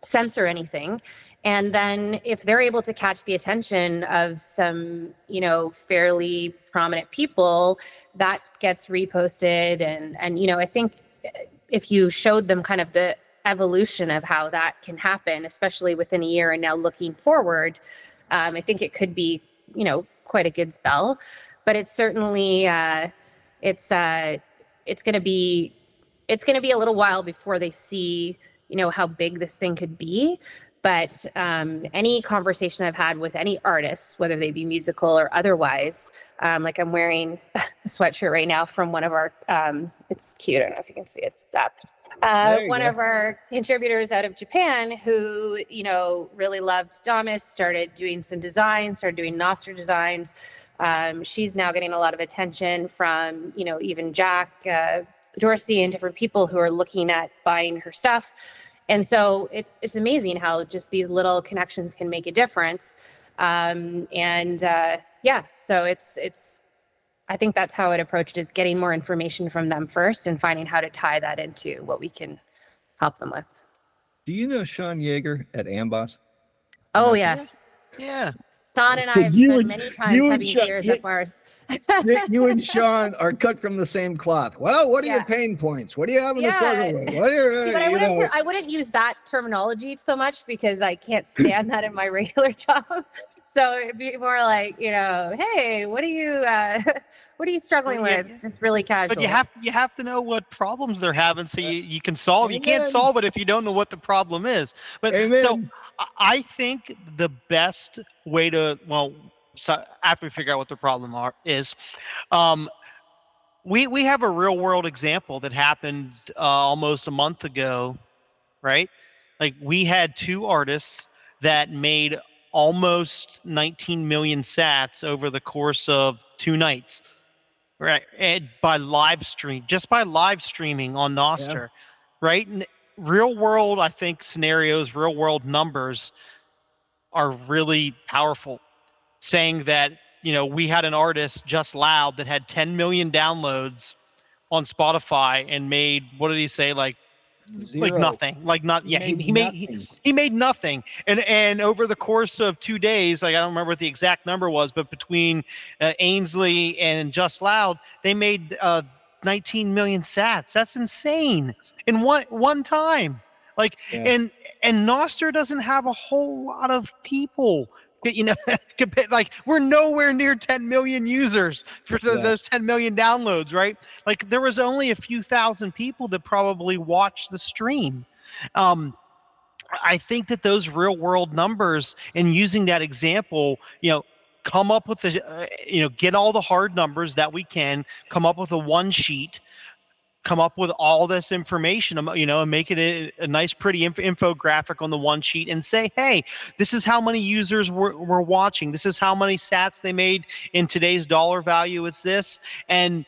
censor anything. And then if they're able to catch the attention of some, you know, fairly prominent people, that gets reposted. And and you know, I think if you showed them kind of the evolution of how that can happen, especially within a year and now looking forward, um, I think it could be, you know, quite a good spell. But it's certainly uh, it's uh, it's going to be it's going to be a little while before they see you know how big this thing could be but um, any conversation i've had with any artists whether they be musical or otherwise um, like i'm wearing a sweatshirt right now from one of our um, it's cute i don't know if you can see it. it's up uh, one go. of our contributors out of japan who you know really loved Damus started doing some designs started doing Nostr designs um, she's now getting a lot of attention from you know even jack uh, dorsey and different people who are looking at buying her stuff and so it's it's amazing how just these little connections can make a difference um, and uh, yeah so it's it's i think that's how it approached is getting more information from them first and finding how to tie that into what we can help them with Do you know Sean Yeager at Amboss? oh yes Yeah. Sean and I have you spent and- many times you and having Sean- beers yeah. at bars. Y- you and Sean are cut from the same cloth. Well, what are your pain points? What are you having to Yeah. struggle with? What are your, See, but I wouldn't, know, I wouldn't use that terminology so much because I can't stand that in my regular job. So it'd be more like, you know, hey, what are you, uh, what are you struggling Well, yeah, with? Just really casual. But you have you have to know what problems they're having so you, you can solve. You can't solve it if you don't know what the problem is. But so Amen. I- I think the best way to well, so after we figure out what the problem are is, um, we we have a real world example that happened uh, almost a month ago, right? Like we had two artists that made almost 19 million sats over the course of two nights, right? And by live stream, just by live streaming on Nostr, right? And real world, I think scenarios, real world numbers are really powerful. Saying that you know we had an artist just loud that had 10 million downloads on Spotify and made what did he say like like nothing like not yeah he, made he made he, nothing. he made nothing. And and over the course of two days like i don't remember what the exact number was but between uh, ainsley and just loud they made uh 19 million sats. That's insane. In one one time. Like Yeah. and and Nostr doesn't have a whole lot of people you know like we're nowhere near 10 million users for the, Yeah. those 10 million downloads right like there was only a few thousand people that probably watched the stream um i think that those real world numbers and using that example you know come up with the uh, you know get all the hard numbers that we can come up with a one sheet come up with all this information um, you know and make it a, a nice pretty inf- infographic on the one sheet and say hey this is how many users were, were watching. This is how many sats they made in today's dollar value. It's this. And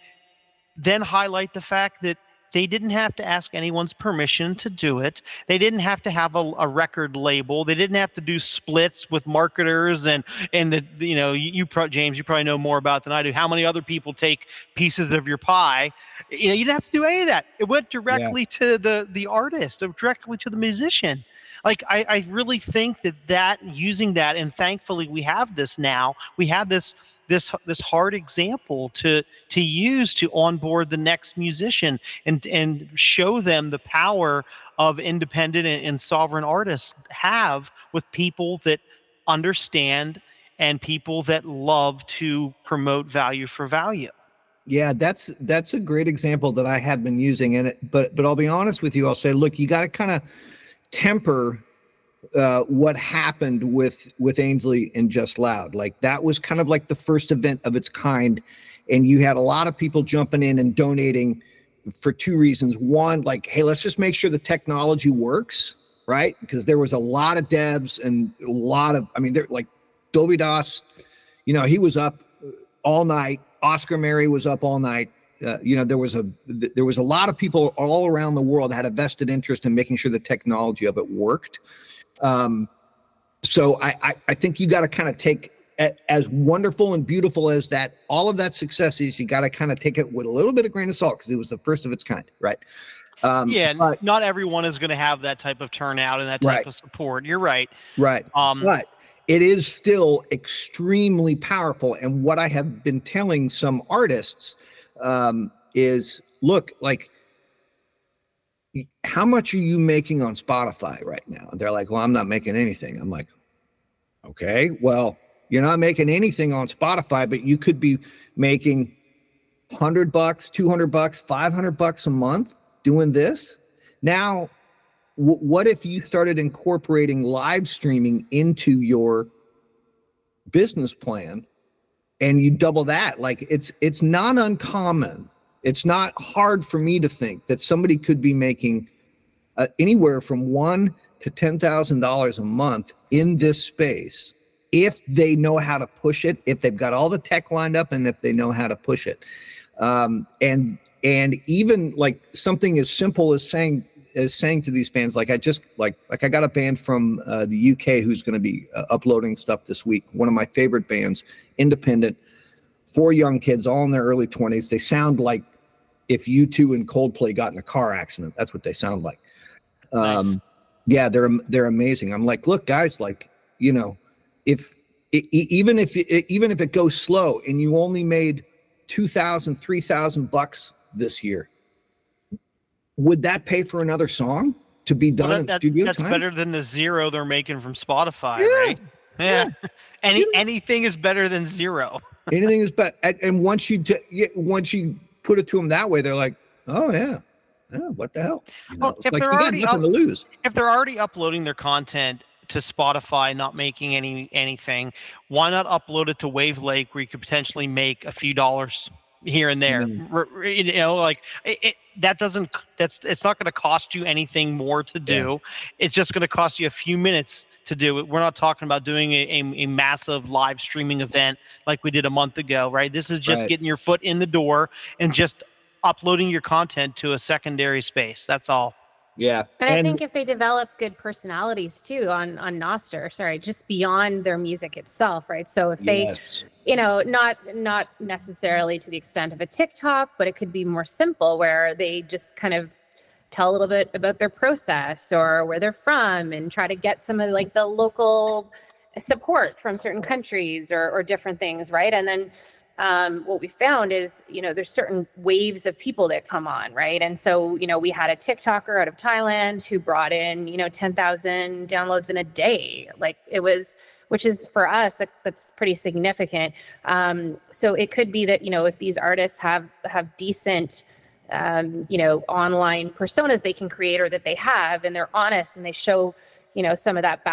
then highlight the fact that they didn't have to ask anyone's permission to do it. They didn't have to have a, a record label. They didn't have to do splits with marketers and and the you know you, you pro, James you probably know more about than I do. How many other people take pieces of your pie? You know you didn't have to do any of that. It went directly yeah. to the the artist, directly to the musician like I, I really think that that using that and thankfully we have this now we have this this this hard example to to use to onboard the next musician and and show them the power of independent and, and sovereign artists have with people that understand and people that love to promote value for value. Yeah that's that's a great example that i have been using and it but but i'll be honest with you. I'll say look you got to kind of temper uh, what happened with with Ainsley and Just Loud. Like that was kind of like the first event of its kind, and you had a lot of people jumping in and donating for two reasons. One, like, hey, let's just make sure the technology works, right? Because there was a lot of devs and a lot of, I mean, they're like Dovidas, you know, he was up all night. Oscar Merry was up all night. Uh, you know, there was a there was a lot of people all around the world had a vested interest in making sure the technology of it worked. Um, so I, I, I think you got to kind of take as wonderful and beautiful as that all of that success is you got to kind of take it with a little bit of grain of salt because it was the first of its kind right um, yeah but, not everyone is going to have that type of turnout and that type right. of support you're right right um, but it is still extremely powerful and what i have been telling some artists um, is look like how much are you making on Spotify right now? And they're like, well, I'm not making anything. I'm like, okay, well, you're not making anything on Spotify, but you could be making 100 bucks, 200 bucks, 500 bucks a month doing this. Now, w- what if you started incorporating live streaming into your business plan and you double that? Like it's it's not uncommon it's not hard for me to think that somebody could be making uh, anywhere from one to ten thousand dollars a month in this space if they know how to push it, if they've got all the tech lined up, and if they know how to push it. Um, and and even like something as simple as saying as saying to these fans like i just like like i got a band from uh, the uk who's going to be uh, uploading stuff this week one of my favorite bands independent four young kids all in their early 20s they sound like if U2 and Coldplay got in a car accident. That's what they sound like. Um, nice. Yeah, they're they're amazing. I'm like, look, guys, like you know, if it, even if it, even if it goes slow and you only made 2,000, 3,000 bucks this year, would that pay for another song to be done well, that, in that, studio That's time? better than the zero they're making from Spotify, yeah. right? Yeah. yeah. Any anything is better than zero. anything is better. And, and once you t- once you put it to them that way, they're like, oh yeah, yeah what the hell? You know, well, if like, they're already up, to lose. If they're already uploading their content to Spotify, not making any anything, why not upload it to Wavlake where you could potentially make a few dollars here and there? Mm-hmm. You know, like it, it, that doesn't that's it's not going to cost you anything more to do. Yeah. It's just going to cost you a few minutes to do it. We're not talking about doing a, a, a, massive live streaming event like we did a month ago, right? This is just right. getting your foot in the door and just uploading your content to a secondary space. That's all. Yeah. And, and I think if they develop good personalities too on on Nostr, sorry, just beyond their music itself, right? So if they yes. you know, not not necessarily to the extent of a TikTok, but it could be more simple where they just kind of tell a little bit about their process or where they're from and try to get some of like the local support from certain countries or, or different things right and then um, what we found is you know there's certain waves of people that come on right? And so you know we had a tiktoker out of thailand who brought in you know 10000 downloads in a day. Like it was which is for us that's pretty significant. Um, so it could be that you know if these artists have have decent um, you know online personas they can create or that they have and they're honest and they show you know some of that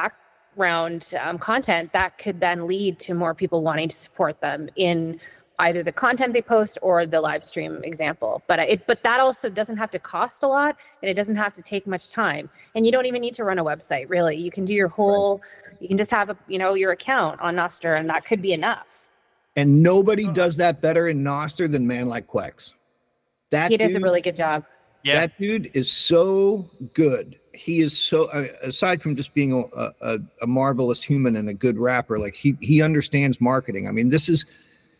background um, content that could then lead to more people wanting to support them in either the content they post or the live stream example. But it but that also doesn't have to cost a lot and it doesn't have to take much time. And you don't even need to run a website really. You can do your whole you can just have a you know your account on Nostr and that could be enough. And nobody does that better in Nostr than man like Quex. That he does dude, a really good job. Yeah. That dude is so good. He is so uh, aside from just being a, a, a marvelous human and a good rapper, like he he understands marketing. I mean, this is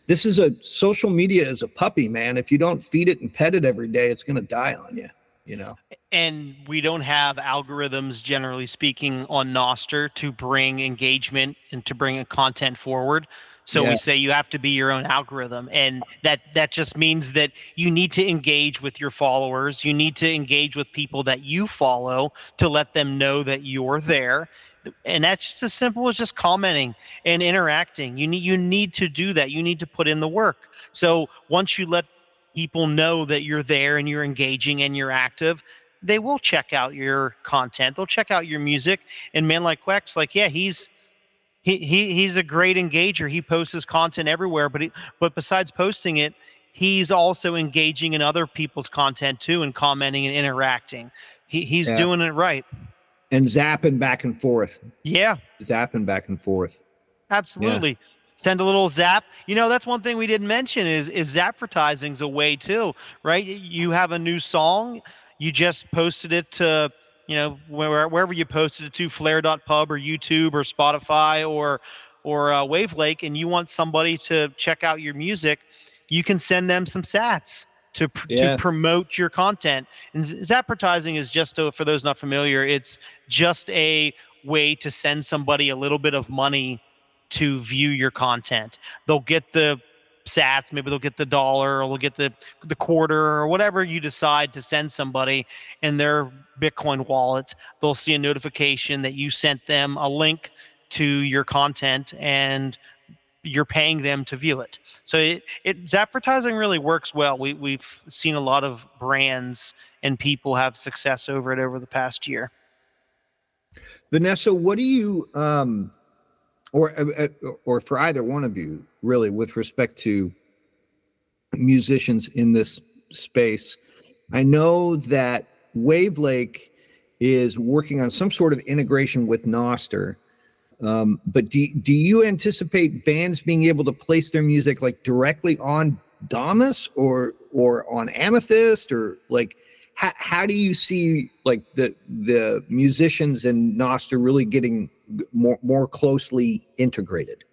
this is a social media is a puppy, man. If you don't feed it and pet it every day, it's gonna die on you. You know. And we don't have algorithms, generally speaking, on Nostr to bring engagement and to bring a content forward. So yeah. we say you have to be your own algorithm, and that that just means that you need to engage with your followers. You need to engage with people that you follow to let them know that you're there. And that's just as simple as just commenting and interacting. You need you need to do that. You need to put in the work. So once you let people know that you're there and you're engaging and you're active, they will check out your content. They'll check out your music. And man like Quex, like yeah, he's he, he he's a great engager. He posts his content everywhere, but he, but besides posting it, he's also engaging in other people's content too and commenting and interacting. He, he's yeah. doing it right. And zapping back and forth. Yeah. Zapping back and forth. Absolutely. Yeah. Send a little zap. You know, that's one thing we didn't mention is is advertising's a way too, right? You have a new song, you just posted it to you know, where, wherever you posted it to, Flare.pub or YouTube or Spotify or or uh, Wavlake, and you want somebody to check out your music, you can send them some Sats to pr- yeah. to promote your content. And Zapadvertising is just a, for those not familiar, it's just a way to send somebody a little bit of money to view your content. They'll get the sats maybe they'll get the dollar or they'll get the the quarter or whatever you decide to send somebody in their bitcoin wallet they'll see a notification that you sent them a link to your content and you're paying them to view it. So it, it advertising really works well. We, we've seen a lot of brands and people have success over it over the past year. Vanessa what do you um or uh, uh, or for either one of you really with respect to musicians in this space i know that wavlake is working on some sort of integration with nostr um, but do, do you anticipate bands being able to place their music like directly on damus or or on amethyst or like how, how do you see like the the musicians and nostr really getting more more closely integrated?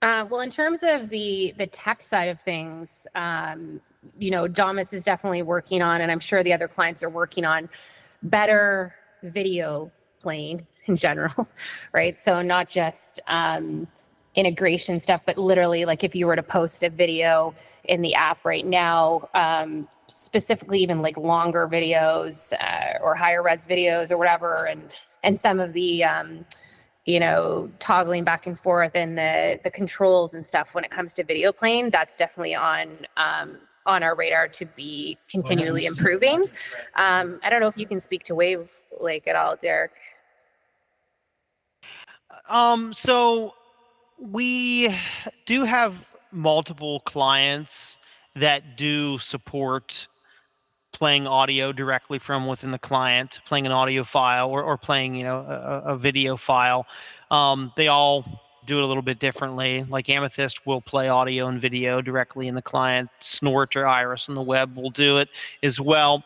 Uh, well, in terms of the the tech side of things, um, you know, Damus is definitely working on, and I'm sure the other clients are working on better video playing in general, right? So not just um, integration stuff, but literally, like if you were to post a video in the app right now, um, specifically even like longer videos uh, or higher res videos or whatever, and and some of the um, you know toggling back and forth and the the controls and stuff when it comes to video playing, that's definitely on um, on our radar to be continually improving. Um, I don't know if you can speak to Wave Lake at all, Derek. Um, so we do have multiple clients that do support playing audio directly from within the client, playing an audio file or, or playing, you know, a, a video file. Um, they all do it a little bit differently. Like Amethyst will play audio and video directly in the client. Snort or Iris on the web will do it as well.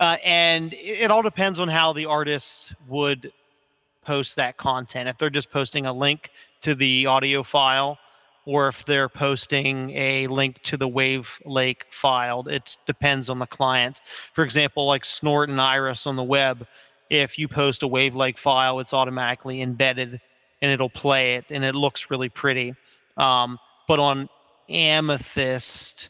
Uh, and it, it all depends on how the artist would post that content. If they're just posting a link to the audio file, or if they're posting a link to the Wavlake file. It depends on the client. For example, like Snort and Iris on the web, if you post a Wavlake file, it's automatically embedded and it'll play it and it looks really pretty. Um, but on Amethyst,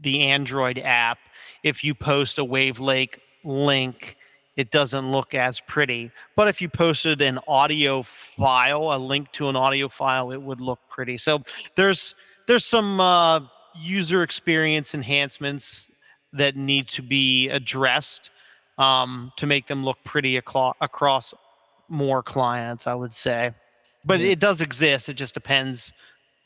the Android app, if you post a Wavlake link, it doesn't look as pretty. But if you posted an audio file, a link to an audio file, it would look pretty. So there's there's some uh, user experience enhancements that need to be addressed um, to make them look pretty aclo- across more clients. I would say, but it does exist. It just depends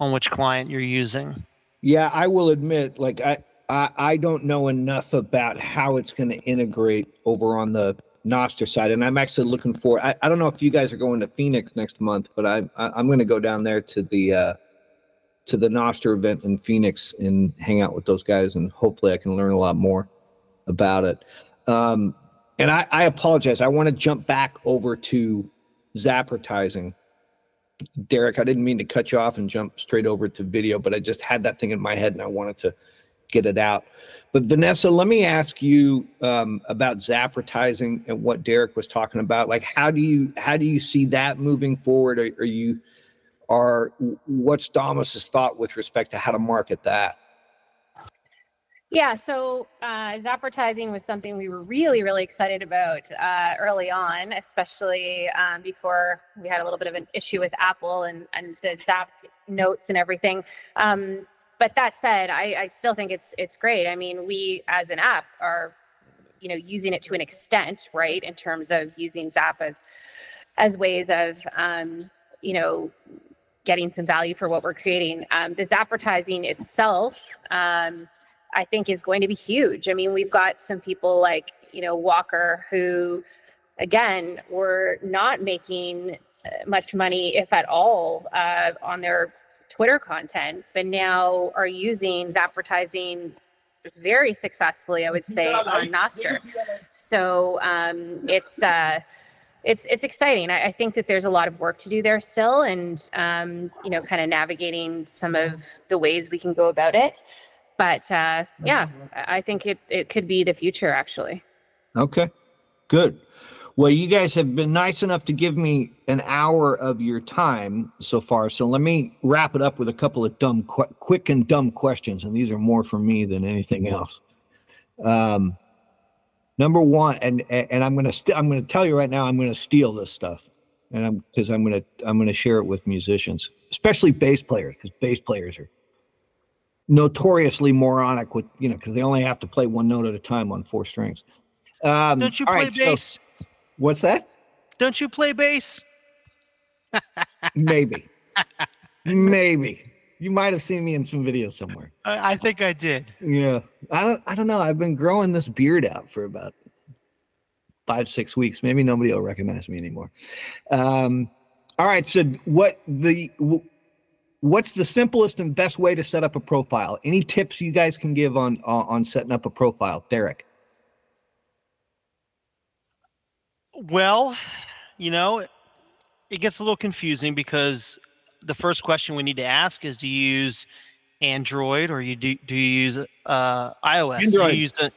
on which client you're using. Yeah, I will admit, like I I, I don't know enough about how it's going to integrate over on the Nostr side, and I'm actually looking for. I, I don't know if you guys are going to Phoenix next month, but I, I am going to go down there to the uh, to the Nostr event in Phoenix and hang out with those guys, and hopefully I can learn a lot more. about it. Um, and I, I apologize. I want to jump back over to Zapvertising. Derek, I didn't mean to cut you off and jump straight over to video, but I just had that thing in my head and I wanted to get it out. But Vanessa, let me ask you um, about Zapvertising and what Derek was talking about. Like, how do you how do you see that moving forward? Are, are you are what's Damus's thought with respect to how to market that? Yeah, so uh, Zapvertising was something we were really, really excited about uh, early on, especially um, before we had a little bit of an issue with Apple and, and the Zap notes and everything. Um, but that said, I, I still think it's it's great. I mean, we as an app are, you know, using it to an extent, right, in terms of using Zap as as ways of, um, you know, getting some value for what we're creating. Um, Zapvertising itself. Um, I think is going to be huge. I mean, we've got some people like, you know, Walker who, again, were not making uh, much money, if at all, uh, on their Twitter content, but now are using advertising very successfully, I would say, on Nostr. So um, it's uh, it's it's exciting. I, I, think that there's a lot of work to do there still, and um, you know, kind of navigating some of the ways we can go about it but uh, yeah, I think it, it could be the future actually. Okay, good. Well, you guys have been nice enough to give me an hour of your time so far. So let me wrap it up with a couple of dumb, qu- quick and dumb questions, and these are more for me than anything else. Um, number one, and and I'm gonna st- I'm gonna tell you right now, I'm gonna steal this stuff, and I'm because I'm gonna I'm gonna share it with musicians, especially bass players, because bass players are notoriously moronic with you know because they only have to play one note at a time on four strings. Um, Don't you play right, bass? So, what's that? Don't you play bass? Maybe. Maybe. You might have seen me in some videos somewhere. I, I, think I did. Yeah. I don't I don't know. I've been growing this beard out for about five, six weeks. Maybe nobody will recognize me anymore. Um, all right. So what the what's the simplest and best way to set up a profile? Any tips you guys can give on on, on setting up a profile, Derek? Well, you know, it gets a little confusing because the first question we need to ask is: Do you use Android or you do do you use uh, iOS? Android. You use a,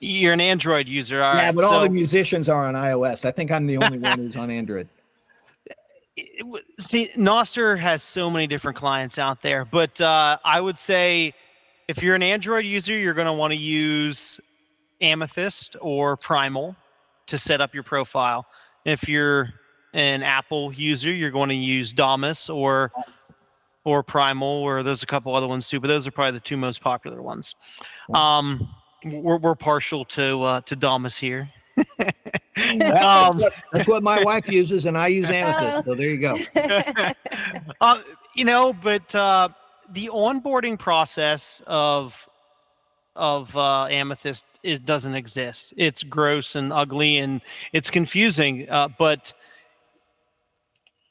you're an Android user. All yeah, right, but all the musicians are on iOS. I think I'm the only one who's on Android it, see, Nostr has so many different clients out there, but uh, I would say if you're an Android user, you're going to want to use Amethyst or Primal to set up your profile. If you're an Apple user, you're going to use Damus or or Primal, or there's a couple other ones too, but those are probably the two most popular ones. Um, we're, we're partial to uh, to Damus here. um, that's, what, my wife uses, and I use amethyst. So there you go. uh, you know, but uh, the onboarding process of of uh, amethyst is doesn't exist. It's gross and ugly, and it's confusing. Uh, but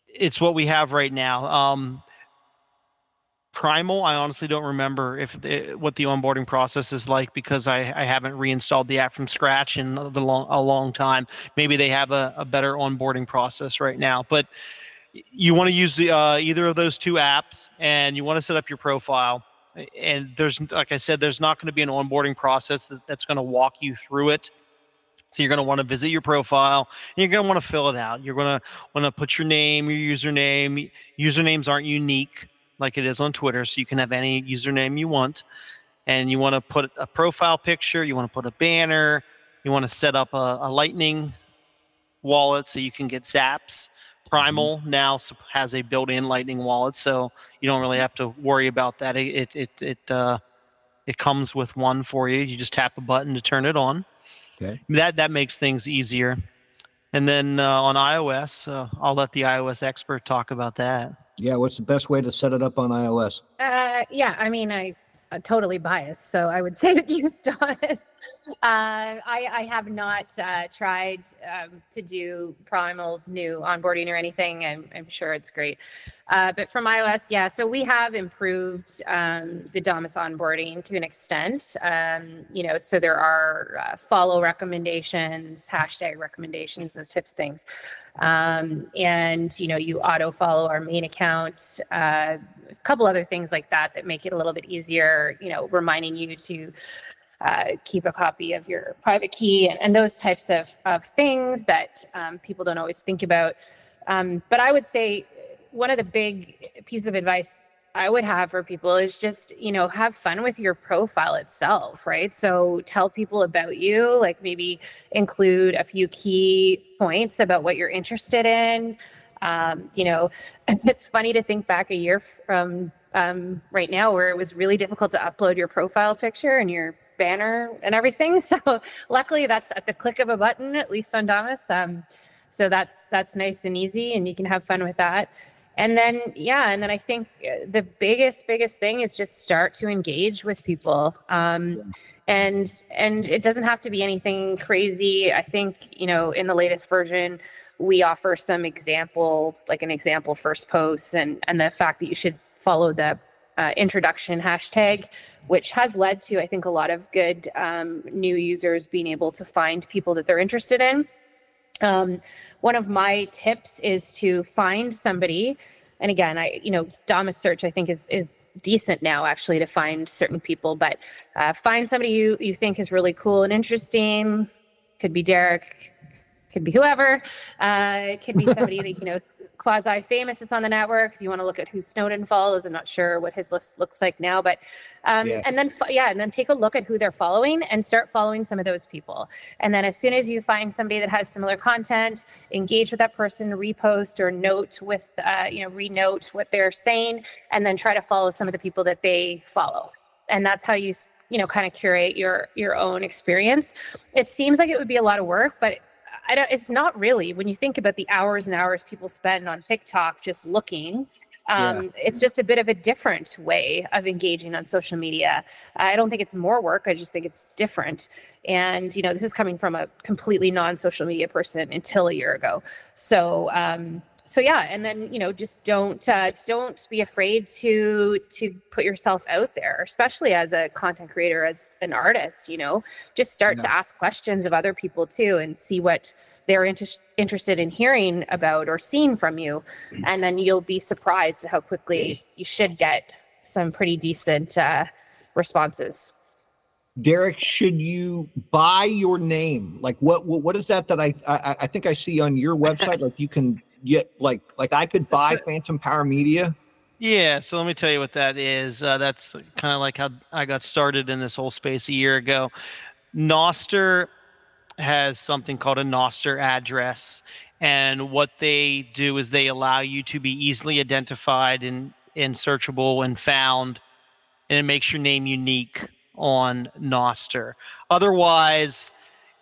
it's what we have right now. Um, Primal, I honestly don't remember if what the onboarding process is like because I, I haven't reinstalled the app from scratch in the long, a long time. Maybe they have a, a better onboarding process right now, but you want to use the, uh, either of those two apps and you want to set up your profile. And there's, like I said, there's not going to be an onboarding process that, that's going to walk you through it. So you're going to want to visit your profile and you're going to want to fill it out. You're going to want to put your name, your username. Usernames aren't unique like it is on Twitter, so you can have any username you want. And you want to put a profile picture, you want to put a banner, you want to set up a, a Lightning wallet so you can get zaps. Primal mm-hmm. now has a built-in Lightning wallet, so you don't really have to worry about that. It it it uh, it comes with one for you. You just tap a button to turn it on. Okay. That that makes things easier. And then uh, on iOS, uh, I'll let the iOS expert talk about that. Yeah, what's the best way to set it up on iOS? Uh, yeah, I mean, I totally biased, so I would say that use Damus. Uh, I, I have not uh, tried um, to do Primal's new onboarding or anything. I'm, I'm sure it's great. Uh, but from iOS, yeah, so we have improved um, the Damus onboarding to an extent. Um, you know, so there are uh, follow recommendations, hashtag recommendations, those types of things. Um, and you know, you auto follow our main account, uh, a couple other things like that that make it a little bit easier. You know, reminding you to uh, keep a copy of your private key and, and those types of, of things that um, people don't always think about. Um, but I would say one of the big piece of advice I would have for people is just, you know, have fun with your profile itself, right? So tell people about you, like maybe include a few key points about what you're interested in. Um, you know, it's funny to think back a year from um, right now where it was really difficult to upload your profile picture and your banner and everything. So luckily that's at the click of a button, at least on Damus. Um, so that's that's nice and easy and you can have fun with that and then yeah and then i think uh, the biggest biggest thing is just start to engage with people um, and and it doesn't have to be anything crazy. I think you know in the latest version we offer some example like an example first post and and the fact that you should follow the uh, introduction hashtag which has led to i think a lot of good um, new users being able to find people that they're interested in um, one of my tips is to find somebody, and again, I you know Damus search I think is is decent now actually to find certain people, but uh, find somebody you you think is really cool and interesting. Could be Derek, could be whoever. Uh, it could be somebody that you know quasi famous is on the network. If you want to look at who Snowden follows, I'm not sure what his list looks like now, but um, yeah. and then yeah, and then take a look at who they're following and start following some of those people. And then as soon as you find somebody that has similar content, engage with that person, repost or note with uh, you know renote what they're saying, and then try to follow some of the people that they follow. And that's how you you know kind of curate your your own experience. It seems like it would be a lot of work, but I don't, it's not really when you think about the hours and hours people spend on TikTok just looking. Um, yeah. It's just a bit of a different way of engaging on social media. I don't think it's more work. I just think it's different. And, you know, this is coming from a completely non social media person until a year ago. So, um, so yeah and then you know just don't uh, don't be afraid to to put yourself out there especially as a content creator as an artist you know just start yeah. to ask questions of other people too and see what they're inter- interested in hearing about or seeing from you mm-hmm. and then you'll be surprised at how quickly you should get some pretty decent uh, responses Derek, should you buy your name? Like, what, what, what is that that I, I, I think I see on your website? like, you can get like, like I could buy Phantom Power Media. Yeah, so let me tell you what that is. Uh, that's kind of like how I got started in this whole space a year ago. Nostr has something called a Nostr address, and what they do is they allow you to be easily identified and, and searchable and found, and it makes your name unique on Nostr. Otherwise,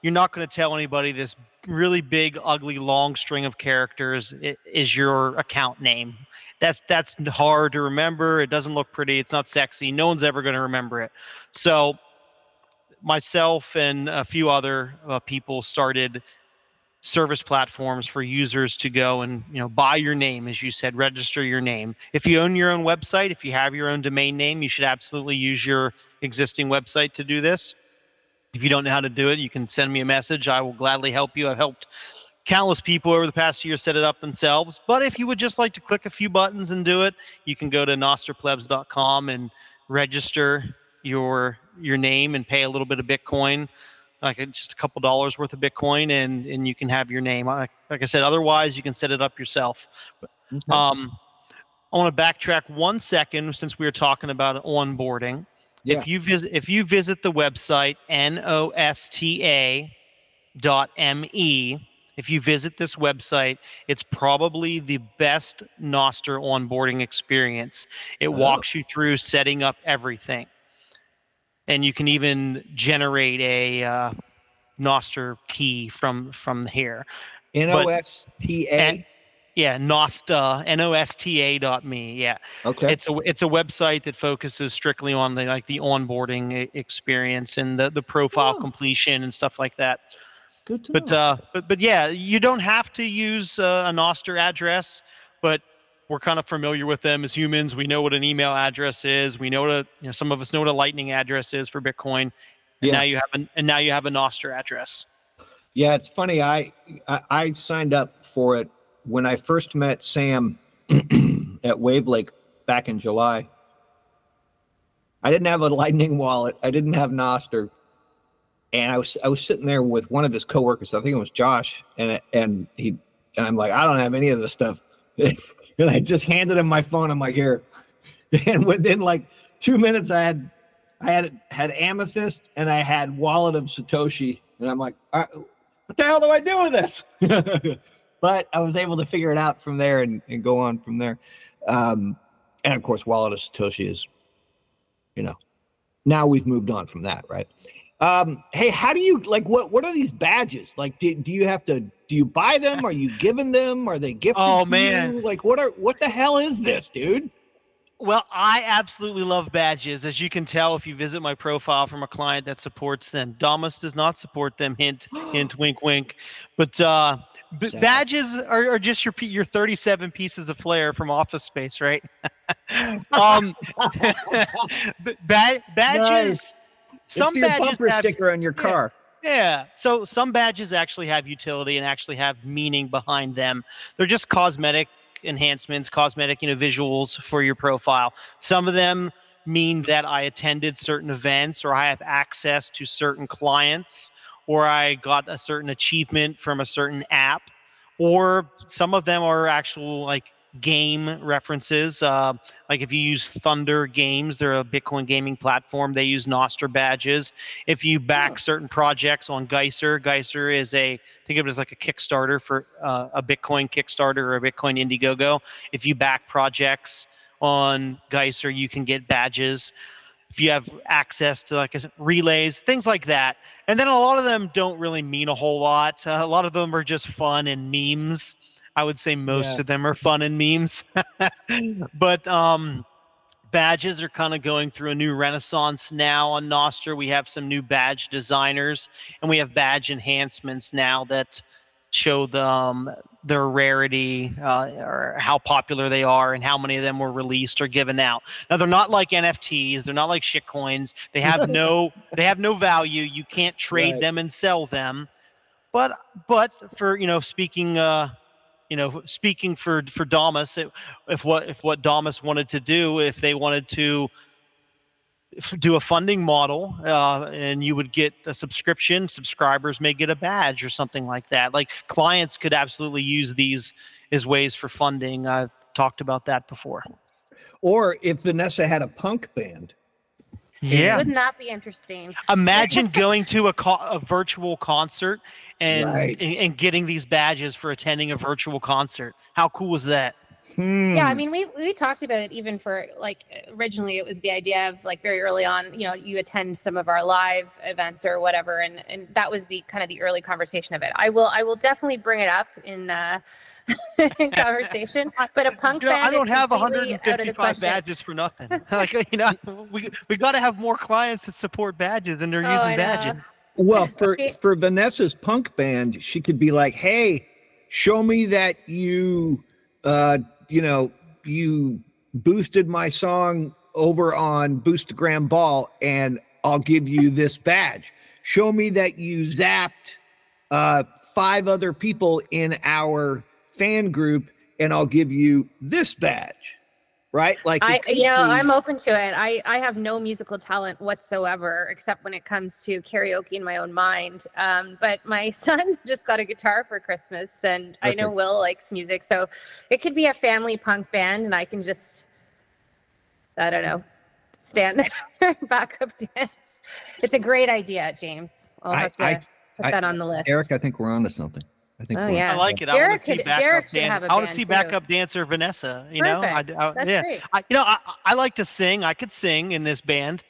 you're not going to tell anybody this really big, ugly, long string of characters is your account name. That's that's hard to remember. It doesn't look pretty. It's not sexy. No one's ever going to remember it. So, myself and a few other uh, people started service platforms for users to go and you know buy your name as you said register your name if you own your own website if you have your own domain name you should absolutely use your existing website to do this if you don't know how to do it, you can send me a message. I will gladly help you. I've helped countless people over the past year set it up themselves. But if you would just like to click a few buttons and do it, you can go to nostrplebs.com and register your your name and pay a little bit of Bitcoin, like just a couple dollars worth of Bitcoin, and and you can have your name. Like, like I said, otherwise you can set it up yourself. Okay. Um, I want to backtrack one second since we were talking about onboarding. Yeah. If you visit if you visit the website nosta dot me, if you visit this website, it's probably the best Nostr onboarding experience. It oh. walks you through setting up everything, and you can even generate a uh, Nostr key from from here. N O S T A. yeah, Nosta, N-O-S-T-A dot me. Yeah. Okay. It's a it's a website that focuses strictly on the like the onboarding experience and the the profile Oh. completion and stuff like that. Good to But know. uh, but but yeah, you don't have to use uh, a Nostr address, but we're kind of familiar with them as humans. We know what an email address is. We know what a you know some of us know what a Lightning address is for Bitcoin. And Yeah. now you have an and now you have a Nostr address. Yeah, it's funny. I, I I signed up for it when I first met Sam at Wavlake back in July. I didn't have a Lightning wallet. I didn't have Nostr, and I was I was sitting there with one of his coworkers. I think it was Josh, and and he and I'm like, I don't have any of this stuff, and I just handed him my phone. I'm like, here, and within like two minutes, I had I had had Amethyst and I had Wallet of Satoshi, and I'm like, "Uh, what the hell do I do with this? But I was able to figure it out from there and, and go on from there. Um, and of course, Wallet of Satoshi is, you know, now we've moved on from that, right? Um, hey, how do you like what what are these badges? Like do, do you have to do you buy them? Are you given them? Are they gifted? Oh, man. you? Like what are what the hell is this, dude? Well, I absolutely love badges. As you can tell if you visit my profile from a client that supports them. Damus does not support them. Hint, hint, wink, wink. But uh, b- Sad. badges are, are just your your 37 pieces of flair from Office Space, right? um, b- ba- badges. Nice. Some it's your badges bumper have, sticker on your yeah. car. yeah. So some badges actually have utility and actually have meaning behind them. They're just cosmetic enhancements, cosmetic, you know, visuals for your profile. Some of them mean that I attended certain events or I have access to certain clients or I got a certain achievement from a certain app or some of them are actual like game references. Uh, like if you use THNDR Games, they're a Bitcoin gaming platform. They use Nostr badges. If you back Huh. certain projects on Geyser, Geyser is a think of it as like a Kickstarter for uh, a Bitcoin Kickstarter or a Bitcoin Indiegogo. If you back projects on Geyser, you can get badges. If you have access to like relays, things like that, and then a lot of them don't really mean a whole lot. Uh, a lot of them are just fun and memes. I would say most Yeah. of them are fun and memes. but um, badges are kind of going through a new renaissance now on Nostr. We have some new badge designers and we have badge enhancements now that show the, um, their rarity uh, or how popular they are and how many of them were released or given out. Now they're not like NFTs. They're not like shitcoins. They have no they have no value. You can't trade Right. them and sell them. But but for you know speaking uh you know speaking for for it, if what if what Damus wanted to do if they wanted to do a funding model uh, and you would get a subscription subscribers may get a badge or something like that like clients could absolutely use these as ways for funding i've talked about that before Or if Vanessa had a punk band. yeah Wouldn't be interesting? imagine going to a, co- a virtual concert and, Right. and and getting these badges for attending a virtual concert how cool is that Hmm. Yeah, I mean, we we talked about it even for like originally it was the idea of like very early on, you know, you attend some of our live events or whatever, and and that was the kind of the early conversation of it. I will I will definitely bring it up in uh in conversation, but a punk you know, band I don't is have completely out of the 155 badges for nothing. like you know, we we got to have more clients that support badges, and they're Oh, using badges. Well, for Okay. for Vanessa's punk band, she could be like, "Hey, show me that you, uh, you know, you boosted my song over on Boostagram Ball, and I'll give you this badge. Show me that you zapped uh, five other people in our fan group, and I'll give you this badge." Right? Like, I, you know, be- I'm open to it. I, I have no musical talent whatsoever, except when it comes to karaoke in my own mind. Um, but my son just got a guitar for Christmas, and I know Will likes music, so it could be a family punk band, and I can just, I don't know, stand there and back up dance. It's a great idea, James. I'll I- have to I- put I- that on the list. Eric. I think we're on to something. I think. Oh, yeah. I like it. I Derek want to see could- backup Derek dan- have want to band, see too. backup dancer Vanessa. You know, I, I- That's yeah. great. I, you know, I, I like to sing. I could sing in this band.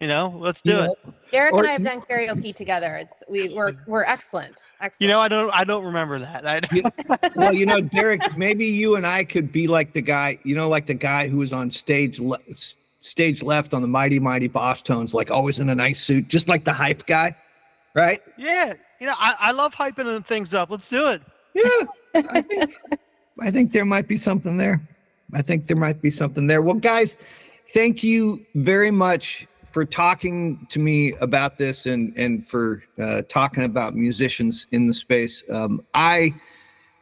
You know, let's do You it. Derek Or- and I have done karaoke together. It's we we're we're excellent. Excellent. You know, I don't I don't remember that. I, Yeah. well, you know, Derek, maybe you and I could be like the guy, you know, like the guy who was on stage le- stage left on the Mighty Mighty Bosstones, like always in a nice suit, just like the hype guy, right? yeah, you know, I, I love hyping things up. Let's do it. Yeah, I think I think there might be something there. I think there might be something there. Well, guys, thank you very much for talking to me about this and and for uh, talking about musicians in the space. Um, I,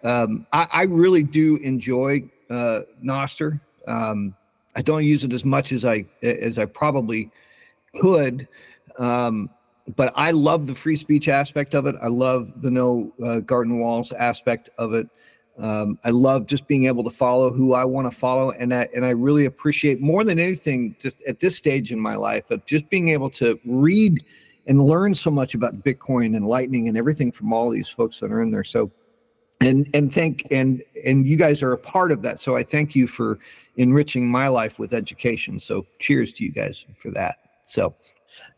um, I I really do enjoy uh, Nostr. Um, I don't use it as much as I as I probably could. Um, but I love the free speech aspect of it. I love the no uh, garden walls aspect of it. Um, I love just being able to follow who I want to follow, and I, and I really appreciate more than anything, just at this stage in my life, of just being able to read and learn so much about Bitcoin and Lightning and everything from all these folks that are in there. So, and and thank and and you guys are a part of that. So I thank you for enriching my life with education. So cheers to you guys for that. So.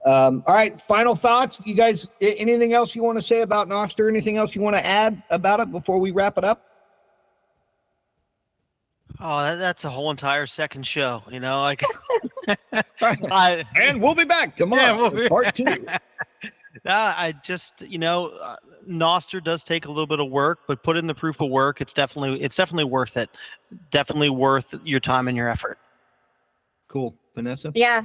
Um, all right, final thoughts. You guys, anything else you want to say about Nostr? Anything else you want to add about it before we wrap it up? Oh, that, that's a whole entire second show. You know, like I And we'll be back tomorrow, Yeah, we'll be- part two. uh, I just you know, uh, Nostr does take a little bit of work, but put in the proof of work. It's definitely it's definitely worth it. Definitely worth your time and your effort. Cool, Vanessa. Yeah.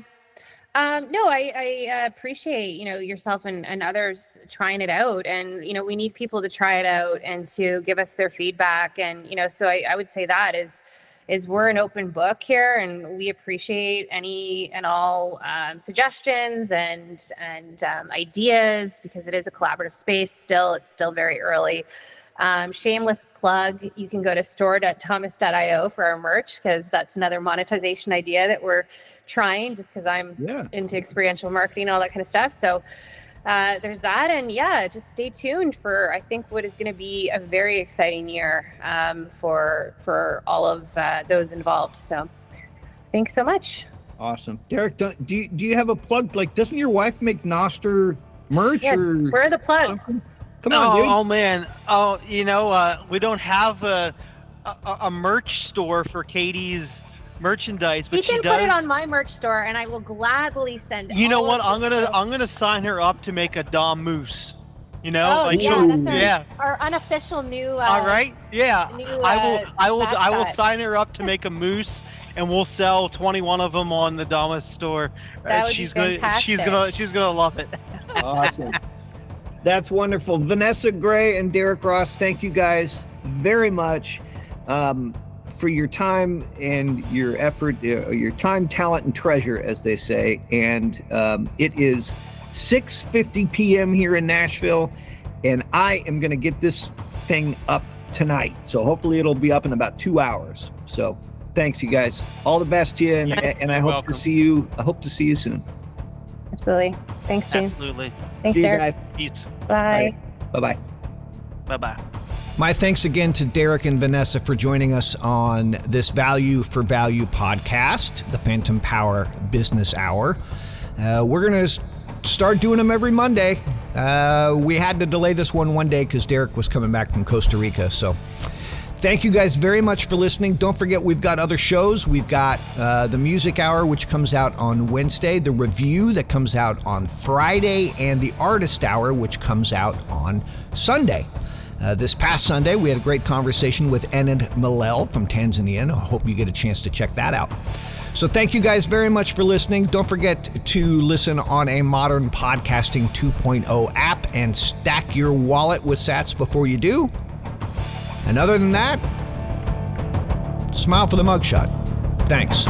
Um, no, I, I uh, appreciate, you know, yourself and, and others trying it out. And, you know, we need people to try it out and to give us their feedback. And, you know, so I, I would say that is, is we're an open book here and we appreciate any and all um, suggestions and, and um, ideas because it is a collaborative space still. It's still very early. Um, shameless plug, you can go to store.damus.io for our merch because that's another monetization idea that we're trying just because I'm Yeah. into experiential marketing, all that kind of stuff. So uh, there's that. And yeah, just stay tuned for, I think, what is going to be a very exciting year um, for, for all of uh, those involved. So thanks so much. Awesome. Derek, do, do, you, do you have a plug? Like, doesn't your wife make Nostr merch Yeah, or Where are the plugs? something? Come on, oh, dude. oh man. Oh, you know, uh, we don't have a, a a merch store for Katie's merchandise, but You she can does. put it on my merch store and I will gladly send you know what? of I'm gonna stuff. I'm gonna sign her up to make a Dom Moose. You know, Oh, like yeah, that's our, yeah. our unofficial new. Uh, All right. Yeah. new, I will. uh, I will. I will sign her up to make a moose, and we'll sell 21 of them on the Damus store. That Uh, would be she's gonna. She's gonna. She's gonna love it. Awesome. That's wonderful. Vanessa Grey and Derek Ross, thank you guys very much um, for your time and your effort, uh, your time, talent, and treasure, as they say. And um, it is 6:50 p.m. here in Nashville, and I am going to get this thing up tonight. So hopefully it'll be up in about two hours. So thanks, you guys. All the best to you, and, and I hope welcome. to see you. I hope to see you soon. Absolutely. Thanks, James. Absolutely. Thanks, see you Derek. Guys. Peace. Bye. Bye bye. Bye bye. My thanks again to Derek and Vanessa for joining us on this Value for Value podcast, the Phantom Power Business Hour. Uh, we're going to start doing them every Monday. Uh, we had to delay this one one day because Derek was coming back from Costa Rica. So thank you guys very much for listening. Don't forget, we've got other shows. We've got uh, the Music Hour, which comes out on Wednesday, the Review that comes out on Friday, and the Artist Hour, which comes out on Sunday. Uh, this past Sunday, we had a great conversation with Enid Malel from Tanzania, I hope you get a chance to check that out. So, thank you guys very much for listening. Don't forget to listen on a modern podcasting 2.0 app and stack your wallet with sats before you do. And other than that, smile for the mugshot. Thanks.